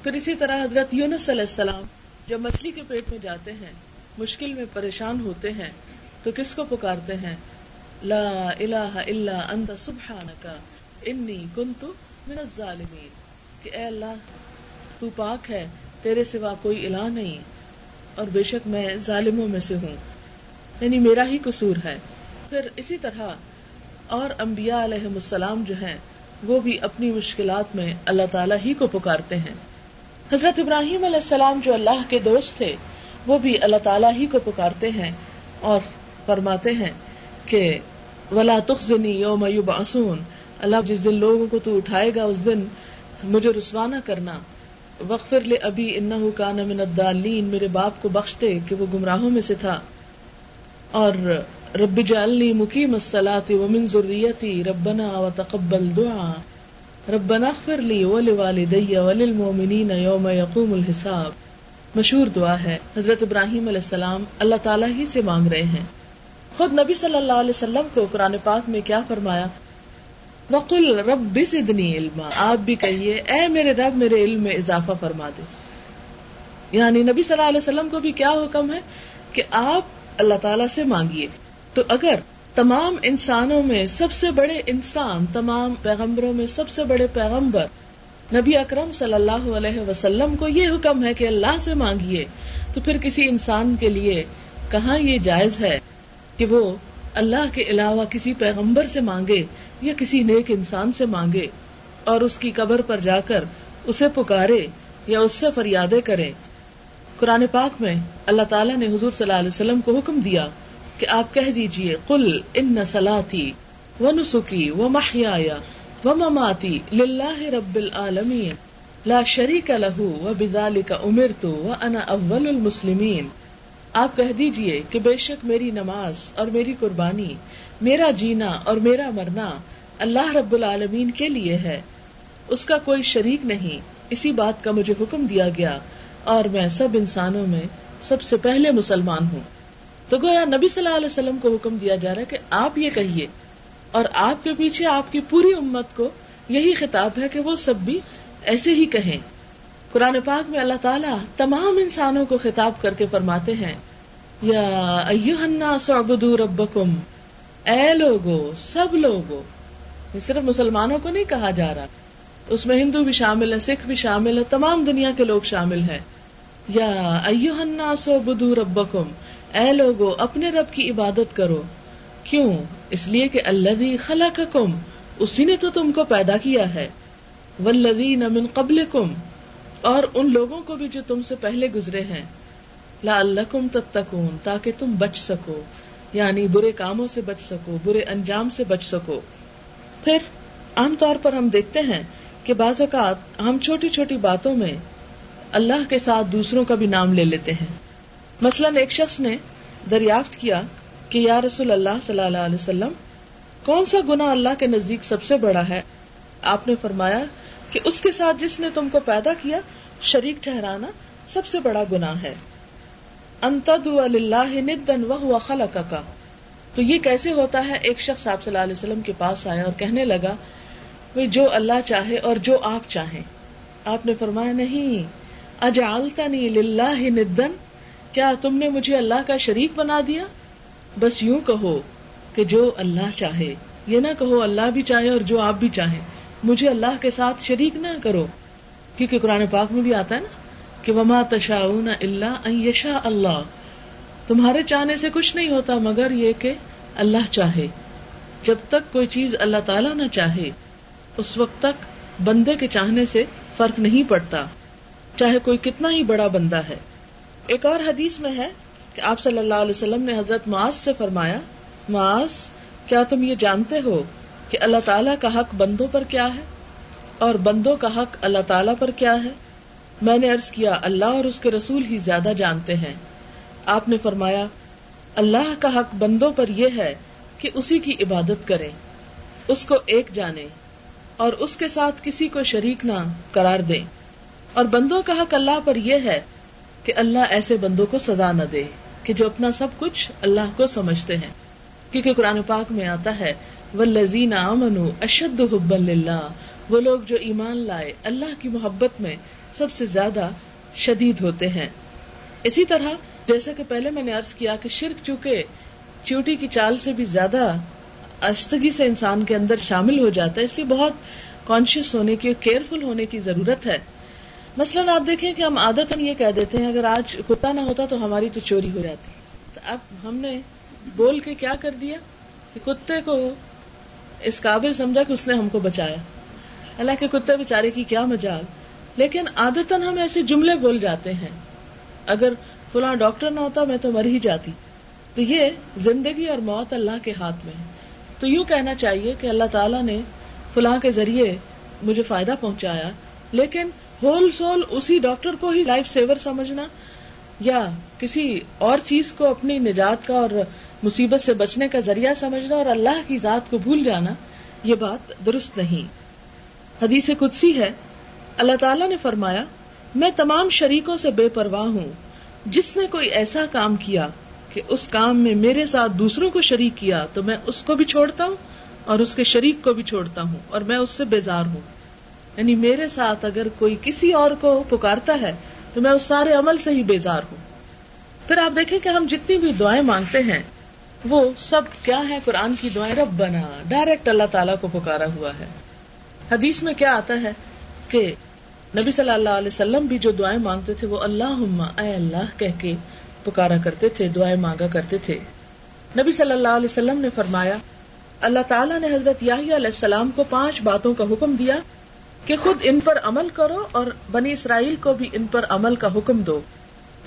پھر اسی طرح حضرت یونس علیہ السلام جب مچھلی کے پیٹ میں جاتے ہیں، مشکل میں پریشان ہوتے ہیں تو کس کو پکارتے ہیں؟ لا الہ الا انت سبحانک، انی کنت من الظالمین۔ کہ اے اللہ، تو پاک ہے، تیرے سوا کوئی الہ نہیں، اور بے شک میں ظالموں میں سے ہوں۔ یعنی میرا ہی قصور ہے۔ پھر اسی طرح اور انبیاء علیہ السلام جو ہیں، وہ بھی اپنی مشکلات میں اللہ تعالیٰ ہی کو پکارتے ہیں۔ حضرت ابراہیم علیہ السلام جو اللہ کے دوست تھے، وہ بھی اللہ تعالیٰ ہی کو پکارتے ہیں۔ اور فرماتے ہیں کہ ولا تخزنی یوم یبعثون اللہ جس دن لوگوں کو تو اٹھائے گا، اس دن مجھے رسوانہ کرنا۔ وقفر لے ابھی ان کا من الدالین میرے باپ کو بخش دے کہ وہ گمراہوں میں سے تھا۔ اور رب جعلنی مقیم الصلاۃ ومن ذریتی ربنا وتقبل دعا۔ ربنا اغفر لی ولوالدی وللمؤمنین یوم یقوم الحساب۔ مشہور دعا ہے۔ حضرت ابراہیم علیہ السلام اللہ تعالیٰ ہی سے مانگ رہے ہیں۔ خود نبی صلی اللہ علیہ وسلم کو قرآن پاک میں کیا فرمایا؟ وقل رب زدنی علما۔ آپ بھی کہیے، اے میرے رب، میرے علم میں اضافہ فرما دے۔ یعنی نبی صلی اللہ علیہ وسلم کو بھی کیا حکم ہے؟ کہ آپ اللہ تعالی سے مانگیے۔ تو اگر تمام انسانوں میں سب سے بڑے انسان، تمام پیغمبروں میں سب سے بڑے پیغمبر نبی اکرم صلی اللہ علیہ وسلم کو یہ حکم ہے کہ اللہ سے مانگیے، تو پھر کسی انسان کے لیے کہاں یہ جائز ہے؟ کہ وہ اللہ کے علاوہ کسی پیغمبر سے مانگے یا کسی نیک انسان سے مانگے اور اس کی قبر پر جا کر اسے پکارے یا اس سے فریادیں کرے۔ قرآن پاک میں اللہ تعالیٰ نے حضور صلی اللہ علیہ وسلم کو حکم دیا کہ آپ کہہ دیجیے، قل ان سلاتی و نسخی و محیا و مماتی للہ رب العالمین، لا شریک لہو و بدال کا امر تو انا اول المسلمین۔ آپ کہہ دیجیے کہ بے شک میری نماز اور میری قربانی، میرا جینا اور میرا مرنا اللہ رب العالمین کے لیے ہے۔ اس کا کوئی شریک نہیں۔ اسی بات کا مجھے حکم دیا گیا اور میں سب انسانوں میں سب سے پہلے مسلمان ہوں۔ تو گویا نبی صلی اللہ علیہ وسلم کو حکم دیا جا رہا ہے کہ آپ یہ کہیے اور آپ کے پیچھے آپ کی پوری امت کو یہی خطاب ہے کہ وہ سب بھی ایسے ہی کہیں۔ قرآن پاک میں اللہ تعالیٰ تمام انسانوں کو خطاب کر کے فرماتے ہیں، یا الناس اعبدوا ربکم، اے لوگو، سب لوگو صرف مسلمانوں کو نہیں کہا جا رہا، اس میں ہندو بھی شامل ہے سکھ بھی شامل ہے تمام دنیا کے لوگ شامل ہیں۔ یا الناس اعبدوا ربکم، اے لوگو، اپنے رب کی عبادت کرو۔ کیوں؟ اس لیے کہ اللہ خلقکم، اسی نے تو تم کو پیدا کیا ہے۔ والذین من قبلکم اور ان لوگوں کو بھی جو تم سے پہلے گزرے ہیں۔ لا اللہ تتقون، تاکہ تم بچ سکو۔ یعنی برے کاموں سے بچ سکو، برے انجام سے بچ سکو۔ پھر عام طور پر ہم دیکھتے ہیں کہ بعض اوقات ہم چھوٹی چھوٹی باتوں میں اللہ کے ساتھ دوسروں کا بھی نام لے لیتے ہیں۔ مثلاً ایک شخص نے دریافت کیا کہ یا رسول اللہ صلی اللہ علیہ وسلم، کون سا گنا اللہ کے نزدیک سب سے بڑا ہے؟ آپ نے فرمایا کہ اس کے ساتھ جس نے تم کو پیدا کیا، شریک ٹھہرانا سب سے بڑا گنا ہے۔ ندن وہ خلق کا تو یہ کیسے ہوتا ہے؟ ایک شخص آپ صلی اللہ علیہ وسلم کے پاس آیا اور کہنے لگا جو اللہ چاہے اور جو آپ چاہیں۔ آپ نے فرمایا، نہیں اجالتا نہیں ندن کیا تم نے مجھے اللہ کا شریک بنا دیا؟ بس یوں کہو کہ جو اللہ چاہے۔ یہ نہ کہو، اللہ بھی چاہے اور جو آپ بھی چاہیں۔ مجھے اللہ کے ساتھ شریک نہ کرو۔ کیونکہ قرآن پاک میں بھی آتا ہے نا کہ وما تشاؤن اللہ یشا اللہ تمہارے چاہنے سے کچھ نہیں ہوتا، مگر یہ کہ اللہ چاہے۔ جب تک کوئی چیز اللہ تعالیٰ نہ چاہے، اس وقت تک بندے کے چاہنے سے فرق نہیں پڑتا۔ چاہے کوئی کتنا ہی بڑا بندہ ہے۔ ایک اور حدیث میں ہے کہ آپ صلی اللہ علیہ وسلم نے حضرت معاذ سے فرمایا، معاذ، کیا تم یہ جانتے ہو کہ اللہ تعالیٰ کا حق بندوں پر کیا ہے اور بندوں کا حق اللہ تعالیٰ پر کیا ہے؟ میں نے ارض کیا، اللہ اور اس کے رسول ہی زیادہ جانتے ہیں۔ آپ نے فرمایا، اللہ کا حق بندوں پر یہ ہے کہ اسی کی عبادت کریں، اس کو ایک جانے اور اس کے ساتھ کسی کو شریک نہ قرار دیں۔ اور بندوں کا حق اللہ پر یہ ہے کہ اللہ ایسے بندوں کو سزا نہ دے کہ جو اپنا سب کچھ اللہ کو سمجھتے ہیں۔ کیونکہ قرآن پاک میں آتا ہے وہ لذین امن اشد حب اللہ وہ لوگ جو ایمان لائے اللہ کی محبت میں سب سے زیادہ شدید ہوتے ہیں۔ اسی طرح جیسا کہ پہلے میں نے ارض کیا کہ شرک چونکہ چیوٹی کی چال سے بھی زیادہ استگی سے انسان کے اندر شامل ہو جاتا ہے، اس لیے بہت کانشیس ہونے کی کیئرفل ہونے کی ضرورت ہے۔ مثلاً آپ دیکھیں کہ ہم عادت یہ کہہ دیتے ہیں، اگر آج کتا نہ ہوتا تو ہماری تو چوری ہو جاتی۔ تو اب ہم نے بول کے کیا کر دیا کہ کتے کو اس قابل سمجھا کہ اس نے ہم کو بچایا۔ اللہ کے کتے بےچارے کی کیا مجال۔ لیکن عادت ہم ایسے جملے بول جاتے ہیں۔ اگر فلاں ڈاکٹر نہ ہوتا میں تو مر ہی جاتی۔ تو یہ زندگی اور موت اللہ کے ہاتھ میں ہے۔ تو یوں کہنا چاہیے کہ اللہ تعالیٰ نے فلاں کے ذریعے مجھے فائدہ پہنچایا۔ لیکن ہول سول اسی ڈاکٹر کو ہی لائف سیور سمجھنا یا کسی اور چیز کو اپنی نجات کا اور مصیبت سے بچنے کا ذریعہ سمجھنا اور اللہ کی ذات کو بھول جانا، یہ بات درست نہیں۔ حدیث قدسی ہے۔ اللہ تعالیٰ نے فرمایا، میں تمام شریکوں سے بے پرواہ ہوں۔ جس نے کوئی ایسا کام کیا کہ اس کام میں میرے ساتھ دوسروں کو شریک کیا، تو میں اس کو بھی چھوڑتا ہوں اور اس کے شریک کو بھی چھوڑتا ہوں اور میں اس سے بیزار ہوں۔ یعنی میرے ساتھ اگر کوئی کسی اور کو پکارتا ہے، تو میں اس سارے عمل سے ہی بیزار ہوں۔ پھر آپ دیکھیں کہ ہم جتنی بھی دعائیں مانگتے ہیں وہ سب کیا ہے؟ قرآن کی دعائیں رب بنا۔ ڈائریکٹ اللہ تعالیٰ کو پکارا ہوا ہے۔ حدیث میں کیا آتا ہے کہ نبی صلی اللہ علیہ وسلم بھی جو دعائیں مانگتے تھے، وہ اللہ اے اللہ، کہہ کے پکارا کرتے تھے، دعائیں مانگا کرتے تھے۔ نبی صلی اللہ علیہ وسلم نے فرمایا، اللہ تعالیٰ نے حضرت علیہ السلام کو پانچ باتوں کا حکم دیا کہ خود ان پر عمل کرو اور بنی اسرائیل کو بھی ان پر عمل کا حکم دو۔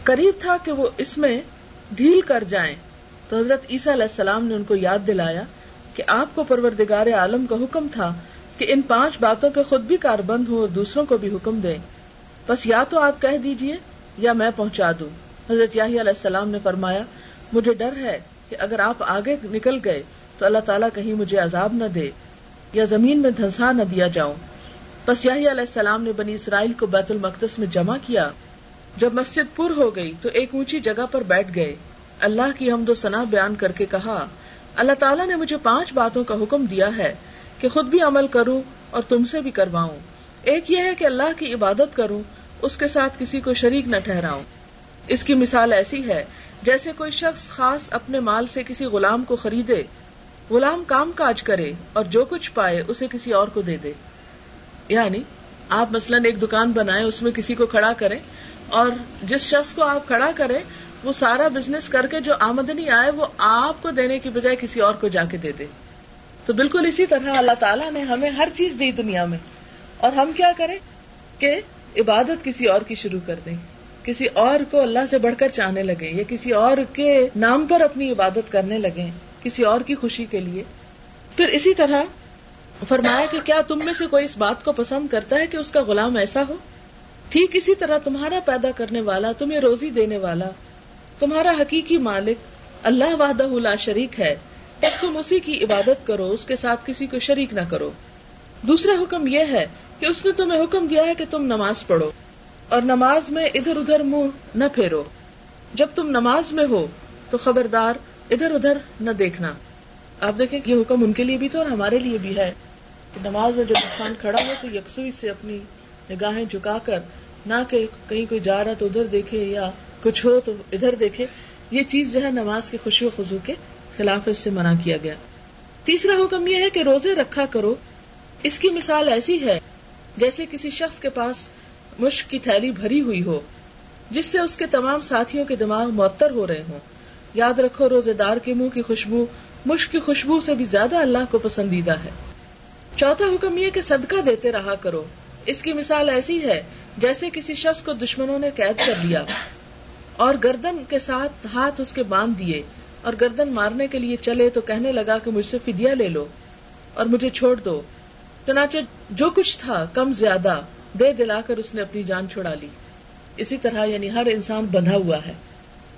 قریب تھا کہ وہ اس میں ڈھیل کر جائیں۔ تو حضرت عیسیٰ علیہ السلام نے ان کو یاد دلایا کہ آپ کو پروردگار عالم کا حکم تھا کہ ان پانچ باتوں پہ خود بھی کار بند ہو اور دوسروں کو بھی حکم دیں۔ بس یا تو آپ کہہ دیجیے یا میں پہنچا دوں۔ حضرت یاہی علیہ السلام نے فرمایا، مجھے ڈر ہے کہ اگر آپ آگے نکل گئے تو اللہ تعالیٰ کہیں مجھے عذاب نہ دے یا زمین میں دھنسا نہ دیا جاؤں۔ بس یاہی علیہ السلام نے بنی اسرائیل کو بیت المقدس میں جمع کیا۔ جب مسجد پر ہو گئی تو ایک اونچی جگہ پر بیٹھ گئے۔ اللہ کی حمد و ثنا بیان کر کے کہا، اللہ تعالیٰ نے مجھے پانچ باتوں کا حکم دیا ہے کہ خود بھی عمل کروں اور تم سے بھی کرواؤں۔ ایک یہ ہے کہ اللہ کی عبادت کروں، اس کے ساتھ کسی کو شریک نہ ٹھہراؤں۔ اس کی مثال ایسی ہے، جیسے کوئی شخص خاص اپنے مال سے کسی غلام کو خریدے، غلام کام کاج کرے اور جو کچھ پائے اسے کسی اور کو دے دے۔ یعنی آپ مثلاً ایک دکان بنائے اس میں کسی کو کھڑا کریں اور جس شخص کو آپ کھڑا کریں وہ سارا بزنس کر کے جو آمدنی آئے وہ آپ کو دینے کی بجائے کسی اور کو جا کے دے دے۔ تو بالکل اسی طرح اللہ تعالیٰ نے ہمیں ہر چیز دی دنیا میں۔ اور ہم کیا کریں کہ عبادت کسی اور کی شروع کر دیں۔ کسی اور کو اللہ سے بڑھ کر چاہنے لگے یا کسی اور کے نام پر اپنی عبادت کرنے لگے کسی اور کی خوشی کے لیے۔ پھر اسی طرح فرمایا کہ کیا تم میں سے کوئی اس بات کو پسند کرتا ہے کہ اس کا غلام ایسا ہو؟ ٹھیک اسی طرح تمہارا پیدا کرنے والا، تمہیں روزی دینے والا تمہارا حقیقی مالک اللہ وحدہ لا شریک ہے بس تم اسی کی عبادت کرو، اس کے ساتھ کسی کو شریک نہ کرو۔ دوسرا حکم یہ ہے کہ اس نے تمہیں حکم دیا ہے کہ تم نماز پڑھو اور نماز میں ادھر ادھر منہ نہ پھیرو۔ جب تم نماز میں ہو تو خبردار ادھر ادھر نہ دیکھنا۔ آپ دیکھیں یہ حکم ان کے لیے بھی تو اور ہمارے لیے بھی ہے کہ نماز میں جب انسان کھڑا ہو تو یکسوئی سے اپنی نگاہیں جھکا کر، نہ کہ کہیں کوئی جا رہا تو ادھر دیکھے یا کچھ ہو تو ادھر دیکھے یہ چیز جو ہے نماز کے خوشی و خزو کے خلاف اس سے منع کیا گیا۔ تیسرا حکم یہ ہے کہ روزے رکھا کرو۔ اس کی مثال ایسی ہے، جیسے کسی شخص کے پاس مشک کی تھیلی بھری ہوئی ہو، جس سے اس کے تمام ساتھیوں کے دماغ معطر ہو رہے ہوں۔ یاد رکھو، روزے دار کے منہ کی خوشبو مشک کی خوشبو سے بھی زیادہ اللہ کو پسندیدہ ہے۔ چوتھا حکم یہ کہ صدقہ دیتے رہا کرو۔ اس کی مثال ایسی ہے، جیسے کسی شخص کو دشمنوں نے قید کر لیا۔ اور گردن کے ساتھ ہاتھ اس کے باندھ دیے اور گردن مارنے کے لیے چلے تو کہنے لگا کہ مجھ سے فدیا لے لو اور مجھے چھوڑ دو۔ چنانچہ جو کچھ تھا کم زیادہ دے دلا کر اس نے اپنی جان چھڑا لی۔ اسی طرح یعنی ہر انسان بندھا ہوا ہے۔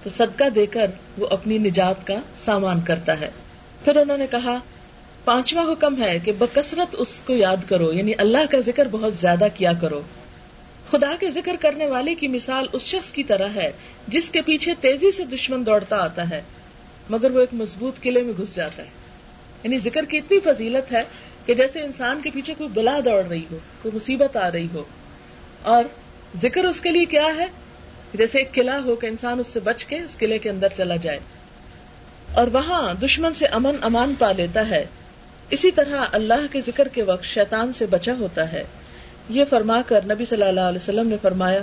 تو صدقہ دے کر وہ اپنی نجات کا سامان کرتا ہے۔ پھر انہوں نے کہا، پانچواں حکم ہے کہ بکثرت اس کو یاد کرو یعنی اللہ کا ذکر بہت زیادہ کیا کرو۔ خدا کے ذکر کرنے والے کی مثال اس شخص کی طرح ہے، جس کے پیچھے تیزی سے دشمن دوڑتا آتا ہے، مگر وہ ایک مضبوط قلعے میں گھس جاتا ہے۔ یعنی ذکر کی اتنی فضیلت ہے کہ جیسے انسان کے پیچھے کوئی بلا دوڑ رہی ہو، کوئی مصیبت آ رہی ہو۔ اور ذکر اس کے لیے کیا ہے؟ جیسے ایک قلعہ ہو کہ انسان اس سے بچ کے اس قلعے کے اندر چلا جائے۔ اور وہاں دشمن سے امن امان پا لیتا ہے۔ اسی طرح اللہ کے ذکر کے وقت شیطان سے بچا ہوتا ہے۔ یہ فرما کر نبی صلی اللہ علیہ وسلم نے فرمایا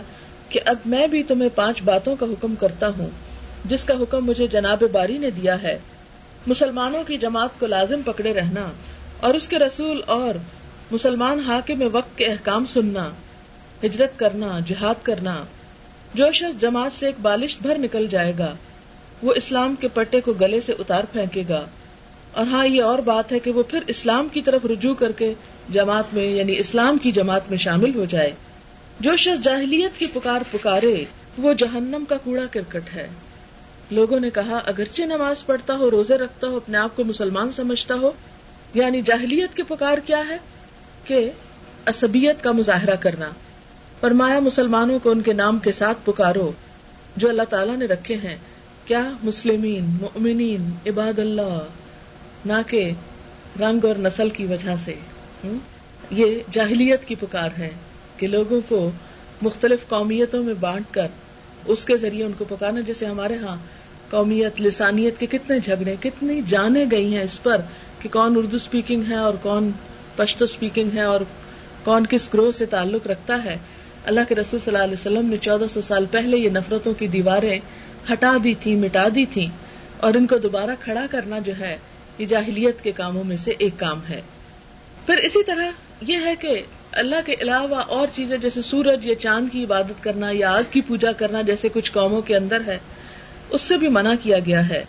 کہ اب میں بھی تمہیں پانچ باتوں کا حکم کرتا ہوں، جس کا حکم مجھے جناب باری نے دیا ہے۔ مسلمانوں کی جماعت کو لازم پکڑے رہنا اور اس کے رسول اور مسلمان حاکم وقت کے احکام سننا، ہجرت کرنا، جہاد کرنا۔ جو شخص جماعت سے ایک بالش بھر نکل جائے گا، وہ اسلام کے پٹے کو گلے سے اتار پھینکے گا۔ اور ہاں یہ اور بات ہے کہ وہ پھر اسلام کی طرف رجوع کر کے جماعت میں یعنی اسلام کی جماعت میں شامل ہو جائے۔ جو شخص جاہلیت کی پکار پکارے، وہ جہنم کا کوڑا کرکٹ ہے۔ لوگوں نے کہا، اگرچہ نماز پڑھتا ہو، روزے رکھتا ہو، اپنے آپ کو مسلمان سمجھتا ہو یعنی جاہلیت کی پکار کیا ہے؟ کہ اسبیت کا مظاہرہ کرنا۔ فرمایا، مسلمانوں کو ان کے نام کے ساتھ پکارو، جو اللہ تعالیٰ نے رکھے ہیں۔ کیا مسلمین، مؤمنین، عباد اللہ نہ کہ رنگ اور نسل کی وجہ سے۔ یہ جاہلیت کی پکار ہے کہ لوگوں کو مختلف قومیتوں میں بانٹ کر اس کے ذریعے ان کو پکارنا، جیسے ہمارے ہاں قومیت لسانیت کے کتنے جھگڑے، کتنی جانے گئی ہیں اس پر کہ کون اردو اسپیکنگ ہے اور کون پشتو اسپیکنگ ہے اور کون کس گروہ سے تعلق رکھتا ہے۔ اللہ کے رسول صلی اللہ علیہ وسلم نے چودہ سو سال پہلے یہ نفرتوں کی دیواریں ہٹا دی تھی مٹا دی تھی اور ان کو دوبارہ کھڑا کرنا جو ہے یہ جاہلیت کے کاموں میں سے ایک کام ہے۔ پھر اسی طرح یہ ہے کہ اللہ کے علاوہ اور چیزیں جیسے سورج یا چاند کی عبادت کرنا یا آگ کی پوجا کرنا جیسے کچھ قوموں کے اندر ہے، اس سے بھی منع کیا گیا ہے۔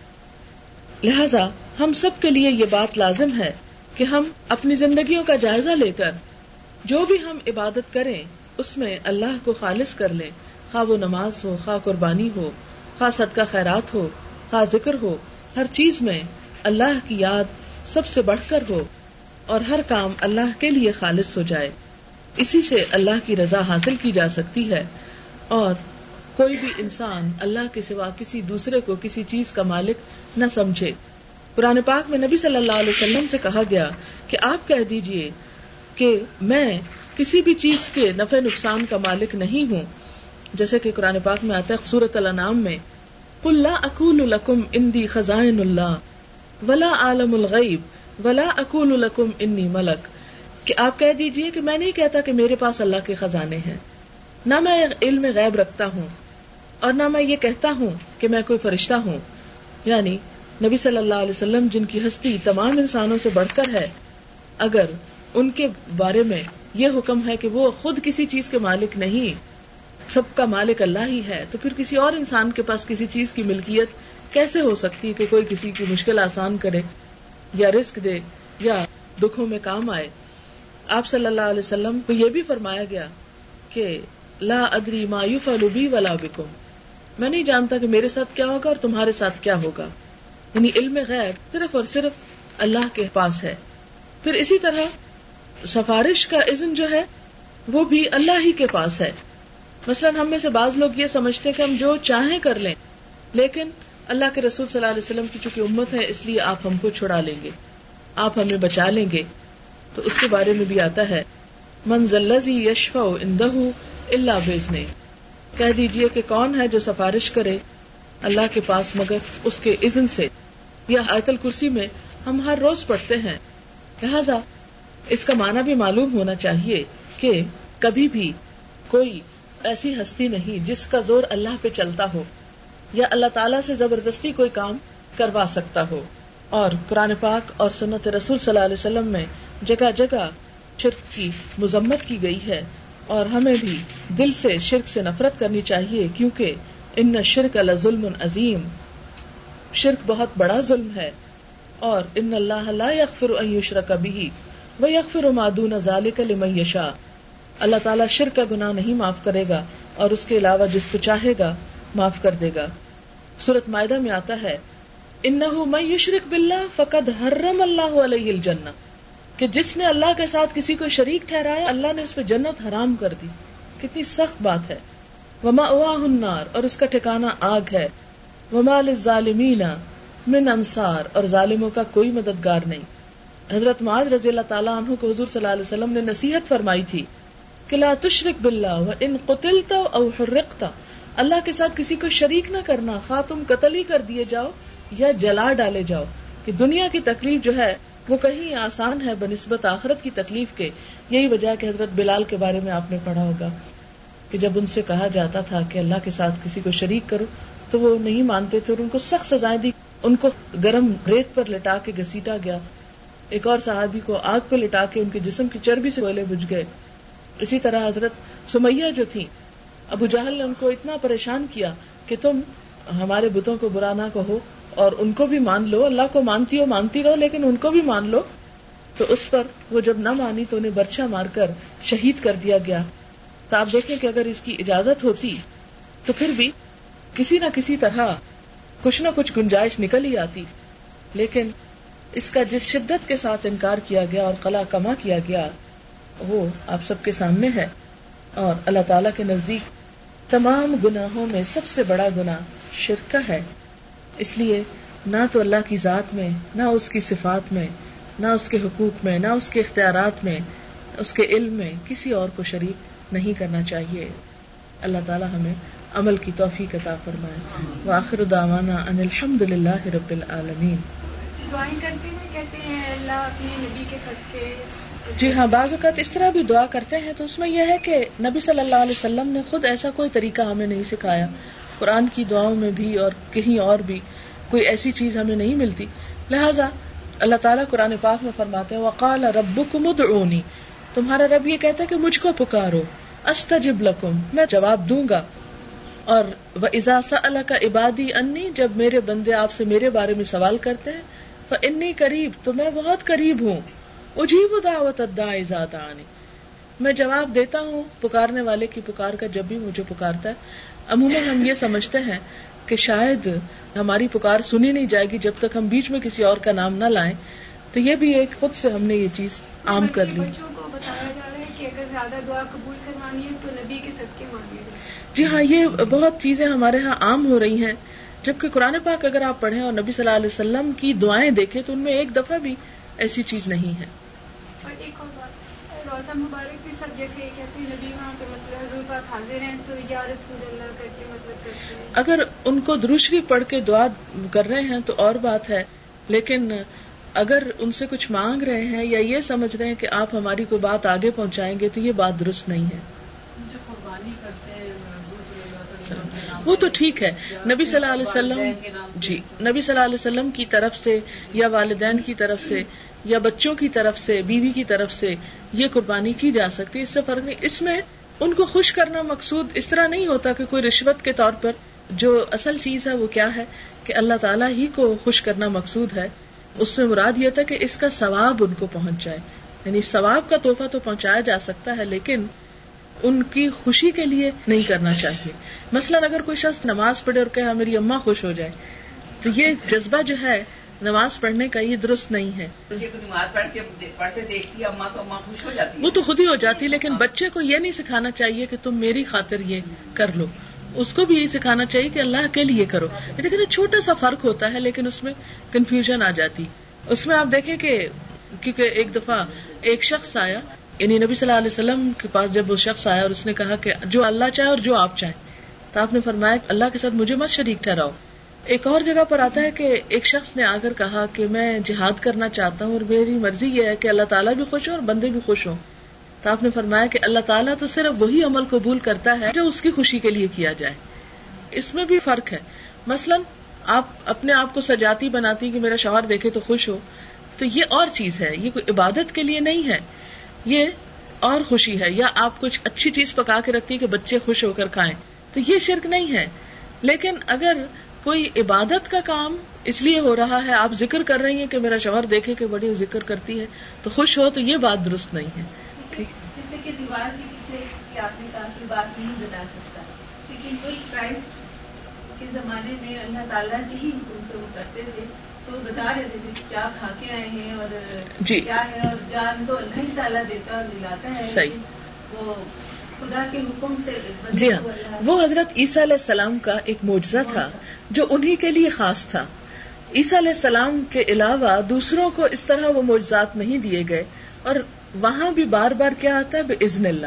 لہذا ہم سب کے لیے یہ بات لازم ہے کہ ہم اپنی زندگیوں کا جائزہ لے کر جو بھی ہم عبادت کریں، اس میں اللہ کو خالص کر لیں۔ خواہ وہ نماز ہو، خواہ قربانی ہو، خواہ صدقہ خیرات ہو، خواہ ذکر ہو، ہر چیز میں اللہ کی یاد سب سے بڑھ کر ہو اور ہر کام اللہ کے لیے خالص ہو جائے۔ اسی سے اللہ کی رضا حاصل کی جا سکتی ہے اور کوئی بھی انسان اللہ کے سوا کسی دوسرے کو کسی چیز کا مالک نہ سمجھے۔ قرآن پاک میں نبی صلی اللہ علیہ وسلم سے کہا گیا کہ آپ کہہ دیجیے کہ میں کسی بھی چیز کے نفع نقصان کا مالک نہیں ہوں۔ جیسے کہ قرآن پاک میں آتا ہے سورت النام میں اللہ اکول الکم اندی خزائن اللہ ولا عالم الغیب، ولا اکول الکم انی ملک۔ کہ آپ کہہ دیجیے کہ میں نہیں کہتا کہ میرے پاس اللہ کے خزانے ہیں۔ نہ میں علم غیب رکھتا ہوں، اور نہ میں یہ کہتا ہوں کہ میں کوئی فرشتہ ہوں۔ یعنی نبی صلی اللہ علیہ وسلم جن کی ہستی تمام انسانوں سے بڑھ کر ہے، اگر ان کے بارے میں یہ حکم ہے کہ وہ خود کسی چیز کے مالک نہیں، سب کا مالک اللہ ہی ہے، تو پھر کسی اور انسان کے پاس کسی چیز کی ملکیت کیسے ہو سکتی کہ کوئی کسی کی مشکل آسان کرے یا رسک دے یا دکھوں میں کام آئے؟ آپ صلی اللہ علیہ وسلم کو یہ بھی فرمایا گیا کہ لا ادری مایوف البی ولا بکم۔ میں نہیں جانتا کہ میرے ساتھ کیا ہوگا اور تمہارے ساتھ کیا ہوگا۔ یعنی علم غیر صرف اور صرف اللہ کے پاس ہے۔ پھر اسی طرح سفارش کا عزن جو ہے، وہ بھی اللہ ہی کے پاس ہے۔ مثلاً ہم میں سے بعض لوگ یہ سمجھتے کہ ہم جو چاہیں کر لیں، لیکن اللہ کے رسول صلی اللہ علیہ وسلم کی چونکہ امت ہے، اس لیے آپ ہم کو چھڑا لیں گے۔ آپ ہمیں بچا لیں گے۔ تو اس کے بارے میں بھی آتا ہے منزلزی یشف اندہ اللہ بھیجنے کہہ دیجیے کہ کون ہے جو سفارش کرے اللہ کے پاس مگر اس کے عزن سے۔ یا آیت کرسی میں ہم ہر روز پڑھتے ہیں۔ لہذا اس کا معنی بھی معلوم ہونا چاہیے کہ کبھی بھی کوئی ایسی ہستی نہیں جس کا زور اللہ پہ چلتا ہو۔ یا اللہ تعالیٰ سے زبردستی کوئی کام کروا سکتا ہو۔ اور قرآن پاک اور سنت رسول صلی اللہ علیہ وسلم میں جگہ جگہ شرک کی مذمت کی گئی ہے۔ اور ہمیں بھی دل سے شرک سے نفرت کرنی چاہیے، کیونکہ ان شرک اللہ ظلم عظیم۔ شرک بہت بڑا ظلم ہے۔ اور ان اللہ لا یغفر ان یشرک به و یغفر ما دون ذلك لمن یشاء۔ اللہ تعالیٰ شرک کا گناہ نہیں معاف کرے گا اور اس کے علاوہ جس کو چاہے گا معاف کر دے گا۔ سورت معدہ میں آتا ہے انه من یشرک باللہ فقد حرم اللہ علیہ الجنہ کہ جس نے اللہ کے ساتھ کسی کو شریک ٹھہرایا، اللہ نے اس پہ جنت حرام کر دی۔ کتنی سخت بات ہے۔ وما النار، اور اس کا ٹھکانا آگ ہے۔ وما للظالمین من انصار اور ظالموں کا کوئی مددگار نہیں۔ حضرت معاذ رضی اللہ تعالیٰ عنہ کو حضور صلی اللہ علیہ وسلم نے نصیحت فرمائی تھی کہ لا تشرک باللہ و ان قتلتا او حرقتا اللہ کے ساتھ کسی کو شریک نہ کرنا خواہ تم قتل ہی کر دیے جاؤ یا جلا ڈالے جاؤ، کہ دنیا کی تکلیف جو ہے، وہ کہیں آسان ہے بنسبت آخرت کی تکلیف کے۔ یہی وجہ کہ حضرت بلال کے بارے میں آپ نے پڑھا ہوگا کہ جب ان سے کہا جاتا تھا کہ اللہ کے ساتھ کسی کو شریک کرو، تو وہ نہیں مانتے تھے اور ان کو سخت سزائیں دی۔ ان کو گرم ریت پر لٹا کے گسیٹا گیا۔ ایک اور صحابی کو آگ پہ لٹا کے ان کے جسم کی چربی سے گولے بج گئے۔ اسی طرح حضرت سمیہ جو تھی ابو جہل نے ان کو اتنا پریشان کیا کہ تم ہمارے بتوں کو برا نہ کہو اور ان کو بھی مان لو، اللہ کو مانتی ہو، مانتی رہو، لیکن ان کو بھی مان لو۔ تو اس پر وہ جب نہ مانی تو انہیں برچا مار کر شہید کر دیا گیا۔ تو آپ دیکھیں کہ اگر اس کی اجازت ہوتی تو پھر بھی کسی نہ کسی طرح کچھ نہ کچھ گنجائش نکل ہی آتی۔ لیکن اس کا جس شدت کے ساتھ انکار کیا گیا اور کلا کما کیا گیا، وہ آپ سب کے سامنے ہے اور اللہ تعالی کے نزدیک تمام گناہوں میں سب سے بڑا گنا شرکا ہے۔ اس لیے نہ تو اللہ کی ذات میں، نہ اس کی صفات میں، نہ اس کے حقوق میں، نہ اس کے اختیارات میں، اس کے علم میں کسی اور کو شریک نہیں کرنا چاہیے۔ اللہ تعالیٰ ہمیں عمل کی توفیق عطا فرمائے۔ وآخر دعوانا ان الحمد للہ رب العالمین۔ جی ہاں بعض اوقات اس طرح بھی دعا کرتے ہیں تو اس میں یہ ہے کہ نبی صلی اللہ علیہ وسلم نے خود ایسا کوئی طریقہ ہمیں نہیں سکھایا۔ قرآن کی دعاؤں میں بھی اور کہیں اور بھی کوئی ایسی چیز ہمیں نہیں ملتی۔ لہٰذا اللہ تعالیٰ قرآن پاک میں فرماتے ہیں، وقال رب ادعونی تمہارا رب یہ کہتا ہے کہ مجھ کو پکارو۔ استجب لکم میں جواب دوں گا۔ اور وہ اضاسا اللہ کا عبادی انی جب میرے بندے آپ سے میرے بارے میں سوال کرتے ہیں وہ انی قریب تو میں بہت قریب ہوں۔ اجیب دعوت ادا ازاد آنی میں جواب دیتا ہوں پکارنے والے کی پکار کا جب بھی مجھے پکارتا ہے۔ عموماً ہم یہ سمجھتے ہیں کہ شاید ہماری پکار سنی نہیں جائے گی جب تک ہم بیچ میں کسی اور کا نام نہ لائیں۔ تو یہ بھی ایک خود سے ہم نے یہ چیز عام کر لی۔ جی ہاں یہ بہت چیزیں ہمارے ہاں عام ہو رہی ہیں۔ جبکہ قرآن پاک اگر آپ پڑھیں اور نبی صلی اللہ علیہ وسلم کی دعائیں دیکھیں تو ان میں ایک دفعہ بھی ایسی چیز نہیں ہے۔ روزہ مبارک بھی سب جیسے کہتے ہیں نبی وہاں پہ مطلب حضور پاک حاضر ہیں تو یا رسول اللہ کر کے مطلب کرتے ہیں۔ اگر ان کو دروشری پڑھ کے دعا کر رہے ہیں تو اور بات ہے لیکن اگر ان سے کچھ مانگ رہے ہیں یا یہ سمجھ رہے ہیں کہ آپ ہماری کوئی بات آگے پہنچائیں گے تو یہ بات درست نہیں ہے۔ وہ تو ٹھیک ہے۔ نبی صلی اللہ علیہ وسلم جی نبی صلی اللہ علیہ وسلم کی طرف سے یا والدین کی طرف سے یا بچوں کی طرف سے بیوی کی طرف سے یہ قربانی کی جا سکتی اس سے فرق نہیں۔ اس میں ان کو خوش کرنا مقصود اس طرح نہیں ہوتا کہ کوئی رشوت کے طور پر جو اصل چیز ہے وہ کیا ہے کہ اللہ تعالیٰ ہی کو خوش کرنا مقصود ہے۔ اس میں مراد یہ تھا کہ اس کا ثواب ان کو پہنچ جائے۔ یعنی ثواب کا تحفہ تو پہنچایا جا سکتا ہے لیکن ان کی خوشی کے لیے نہیں کرنا چاہیے۔ مثلاً اگر کوئی شخص نماز پڑھے اور کہ ہاں میری اماں خوش ہو جائے تو یہ جذبہ جو ہے نماز پڑھنے کا یہ درست نہیں ہے۔ وہ تو خود ہی ہو جاتی لیکن بچے کو یہ نہیں سکھانا چاہیے کہ تم میری خاطر یہ کر لو۔ اس کو بھی یہی سکھانا چاہیے کہ اللہ کے لیے کرو۔ لیکن چھوٹا سا فرق ہوتا ہے لیکن اس میں کنفیوژن آ جاتی۔ اس میں آپ دیکھیں کہ کیونکہ ایک دفعہ ایک شخص آیا یعنی نبی صلی اللہ علیہ وسلم کے پاس جب وہ شخص آیا اور اس نے کہا کہ جو اللہ چاہے اور جو آپ چاہیں۔ تو آپ نے فرمایا اللہ کے ساتھ مجھے مت شریک ٹھہراؤ۔ ایک اور جگہ پر آتا ہے کہ ایک شخص نے آ کر کہا کہ میں جہاد کرنا چاہتا ہوں اور میری مرضی یہ ہے کہ اللہ تعالیٰ بھی خوش ہو اور بندے بھی خوش ہوں۔ تو آپ نے فرمایا کہ اللہ تعالیٰ تو صرف وہی عمل قبول کرتا ہے جو اس کی خوشی کے لیے کیا جائے۔ اس میں بھی فرق ہے۔ مثلاً آپ اپنے آپ کو سجاتی بناتی کہ میرا شوہر دیکھے تو خوش ہو۔ تو یہ اور چیز ہے، یہ کوئی عبادت کے لیے نہیں ہے۔ یہ اور خوشی ہے۔ یا آپ کچھ اچھی چیز پکا کے رکھتی کہ بچے خوش ہو کر کھائیں۔ تو یہ شرک نہیں ہے۔ لیکن اگر کوئی عبادت کا کام اس لیے ہو رہا ہے آپ ذکر کر رہی ہیں کہ میرا شوہر دیکھے کہ بڑی ذکر کرتی ہے تو خوش ہو تو یہ بات درست نہیں ہے۔ جیسے کہ دیوار کے پیچھے آپ نے کہا کہ بات نہیں بتا سکتا لیکن کوئی کرائسٹ کے زمانے میں اللہ تعالیٰ کے ہی حکم سے وہ کرتے تھے تو بتا رہے تھے کیا کھا کے آئے ہیں اور جی۔ کیا ہے اور جان تو اللہ ہی تعالیٰ دیتا اور دلاتا ہے صحیح۔ وہ جی ہاں۔ وہ حضرت عیسیٰ علیہ السلام کا ایک معجزہ تھا۔ جو انہی کے لیے خاص تھا۔ عیسیٰ علیہ السلام کے علاوہ دوسروں کو اس طرح وہ معجزات نہیں دیے گئے۔ اور وہاں بھی بار بار کیا آتا ہے؟ بے عزن اللہ۔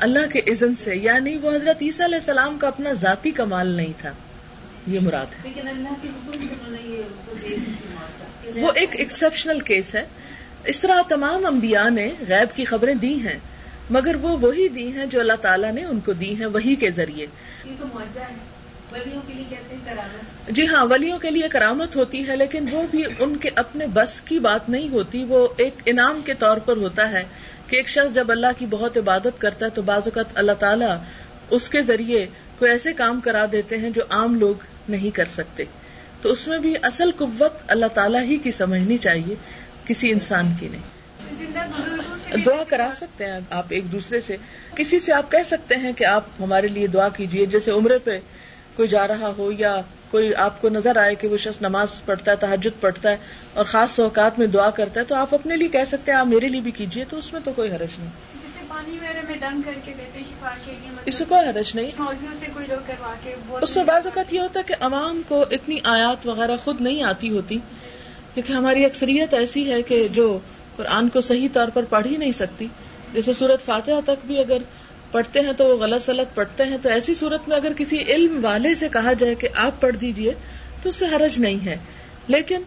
اللہ کے عزن سے یعنی وہ حضرت عیسیٰ علیہ السلام کا اپنا ذاتی کمال نہیں تھا۔ یہ مراد ہے۔ وہ ایک ایکسپشنل کیس ہے۔ اس طرح تمام انبیاء نے غیب کی خبریں دی ہیں مگر وہ وہی دی ہیں جو اللہ تعالیٰ نے ان کو دی ہیں وہی کے ذریعے۔ جی ہاں ولیوں کے لیے کرامت ہوتی ہے لیکن وہ بھی ان کے اپنے بس کی بات نہیں ہوتی وہ ایک انعام کے طور پر ہوتا ہے کہ ایک شخص جب اللہ کی بہت عبادت کرتا ہے تو بعض اوقات اللہ تعالیٰ اس کے ذریعے کوئی ایسے کام کرا دیتے ہیں جو عام لوگ نہیں کر سکتے۔ تو اس میں بھی اصل قوت اللہ تعالیٰ ہی کی سمجھنی چاہیے کسی انسان کی نہیں۔ دعا کرا سکتے ہیں آپ ایک دوسرے سے۔ کسی سے آپ کہہ سکتے ہیں کہ آپ ہمارے لیے دعا کیجیے جیسے عمرے پہ کوئی جا رہا ہو یا کوئی آپ کو نظر آئے کہ وہ شخص نماز پڑھتا ہے تحجد پڑھتا ہے اور خاص اوقات میں دعا کرتا ہے تو آپ اپنے لیے کہہ سکتے ہیں آپ میرے لیے بھی کیجیے تو اس میں تو کوئی حرج نہیں۔ اس سے کوئی حرج نہیں۔ اس میں بعض اوقات یہ ہوتا ہے کہ عوام کو اتنی آیات وغیرہ خود نہیں آتی ہوتی کیونکہ ہماری اکثریت ایسی ہے کہ جو قرآن کو صحیح طور پر پڑھ ہی نہیں سکتی۔ جیسے سورت فاتحہ تک بھی اگر پڑھتے ہیں تو وہ غلط سلط پڑھتے ہیں، تو ایسی صورت میں اگر کسی علم والے سے کہا جائے کہ آپ پڑھ دیجیے، تو اس سے حرج نہیں ہے۔ لیکن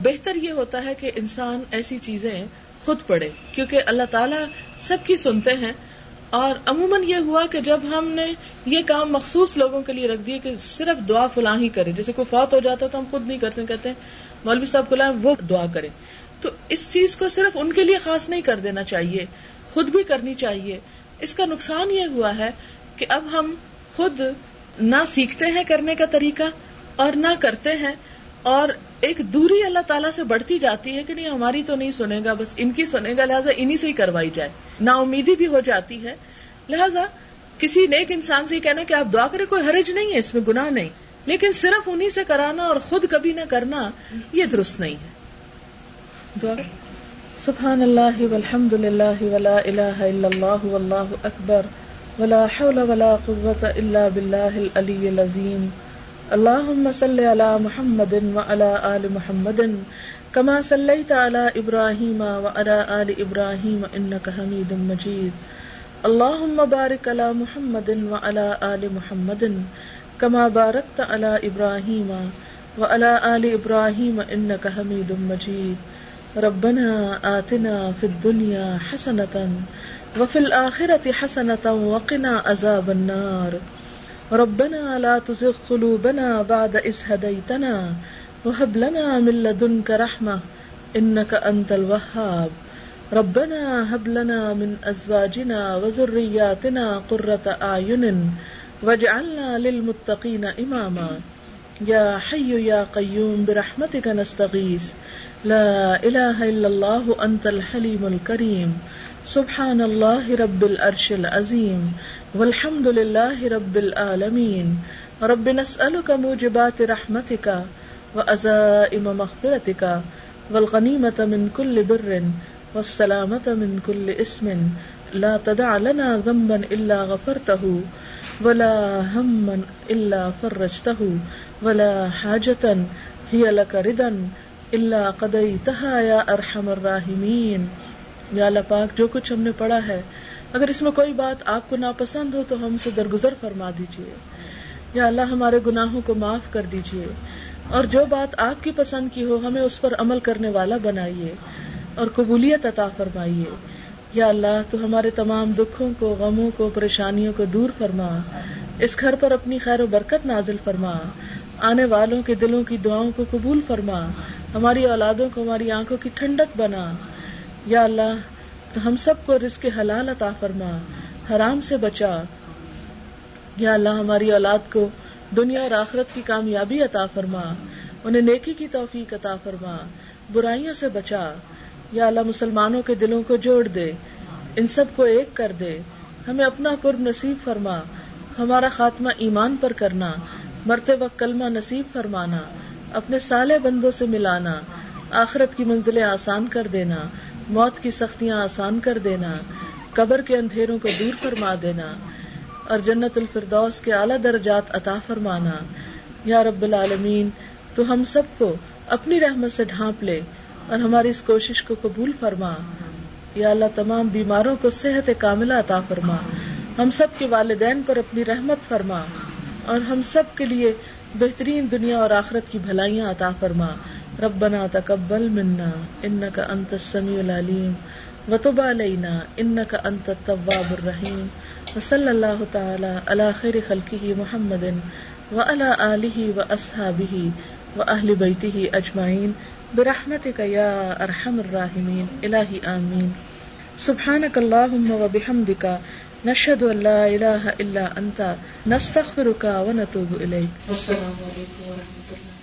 بہتر یہ ہوتا ہے کہ انسان ایسی چیزیں خود پڑھے، کیونکہ اللہ تعالیٰ سب کی سنتے ہیں۔ اور عموماً یہ ہوا کہ جب ہم نے یہ کام مخصوص لوگوں کے لیے رکھ دیے کہ صرف دعا فلاں ہی کرے، جیسے کوئی فوت ہو جاتا تو ہم خود نہیں کرتے کہتے ہیں، مولوی صاحب کو لائیں وہ دعا کرے۔ تو اس چیز کو صرف ان کے لیے خاص نہیں کر دینا چاہیے، خود بھی کرنی چاہیے۔ اس کا نقصان یہ ہوا ہے کہ اب ہم خود نہ سیکھتے ہیں کرنے کا طریقہ اور نہ کرتے ہیں اور ایک دوری اللہ تعالیٰ سے بڑھتی جاتی ہے کہ نہیں، ہماری تو نہیں سنے گا، بس ان کی سنے گا، لہٰذا انہیں سے ہی کروائی جائے۔ نا امیدی بھی ہو جاتی ہے۔ لہٰذا کسی نیک انسان سے کہنا کہ آپ دعا کریں، کوئی حرج نہیں ہے، اس میں گناہ نہیں۔ لیکن صرف انہیں سے کرانا اور خود کبھی نہ کرنا، یہ درست نہیں ہے۔ دعا سبحان اللہ والحمد للہ ولا الہ الا اللہ واللہ اکبر ولا حول ولا قوة الا باللہ العلی العظیم اللهم صل على محمد وعلى آل محمد كما صليت على إبراهيم وعلى آل إبراهيم إنك حميد مجيد اللهم بارك على محمد وعلى آل محمد كما باركت على إبراهيم وعلى آل إبراهيم إنك حميد مجيد ربنا آتنا في الدنيا حسنة وفي الآخرة حسنة وقنا عذاب النار. ربنا لا تزغ قلوبنا بعد إذ هديتنا وهب لنا من لدنك رحمة إنك أنت الوهاب ربنا هب لنا من ازواجنا وذرياتنا قرة اعين واجعلنا للمتقين اماما. يا حي يا قيوم برحمتك نستغيث لا اله الا الله انت الحليم الكريم. سبحان الله رب العرش العظيم. والحمد لله رب العالمين. رب نسألك موجبات رحمتك وأزائم مغفرتك والغنيمة من كل بر والسلامة من كل اسم. لا تدع لنا ذنبا إلا غفرته ولا هما إلا فرجته ولا حاجة هي لك ردا إلا قضيتها يا أرحم الراحمين۔ یا اللہ پاک، جو کچھ ہم نے پڑھا ہے، اگر اس میں کوئی بات آپ کو ناپسند ہو، تو ہم سے درگزر فرما دیجیے یا اللہ، ہمارے گناہوں کو معاف کر دیجیے اور جو بات آپ کی پسند کی ہو، ہمیں اس پر عمل کرنے والا بنائیے اور قبولیت عطا فرمائیے۔ یا اللہ، تو ہمارے تمام دکھوں کو، غموں کو، پریشانیوں کو دور فرما۔ اس گھر پر اپنی خیر و برکت نازل فرما۔ آنے والوں کے دلوں کی دعاؤں کو قبول فرما۔ ہماری اولادوں کو، ہماری آنکھوں کی ٹھنڈک بنا۔ یا اللہ، تو ہم سب کو رزق حلال عطا فرما، حرام سے بچا۔ یا اللہ، ہماری اولاد کو دنیا اور آخرت کی کامیابی عطا فرما۔ انہیں نیکی کی توفیق عطا فرما۔ برائیوں سے بچا۔ یا اللہ، مسلمانوں کے دلوں کو جوڑ دے۔ ان سب کو ایک کر دے۔ ہمیں اپنا قرب نصیب فرما۔ ہمارا خاتمہ ایمان پر کرنا۔ مرتے وقت کلمہ نصیب فرمانا۔ اپنے سالے بندوں سے ملانا، آخرت کی منزلیں آسان کر دینا، موت کی سختیاں آسان کر دینا، قبر کے اندھیروں کو دور فرما دینا، اور جنت الفردوس کے اعلیٰ درجات عطا فرمانا۔ یا رب العالمین، تو ہم سب کو اپنی رحمت سے ڈھانپ لے اور ہماری اس کوشش کو قبول فرما۔ یا اللہ، تمام بیماروں کو صحت کاملہ عطا فرما۔ ہم سب کے والدین پر اپنی رحمت فرما اور ہم سب کے لیے بہترین دنیا اور آخرت کی بھلائیاں عطا فرما۔ ربنا تقبل منا انك انت السميع العليم وتب علينا انك انت التواب الرحيم وصلى الله تعالى على خير خلقه محمد وعلى اله واصحابه واهل بيته اجمعين برحمتك يا ارحم الراحمين الہی آمین۔ سبحانك اللهم وبحمدك نشهد ان لا اله الا انت نستغفرك ونتوب اليك السلام علیکم ورحمۃ اللہ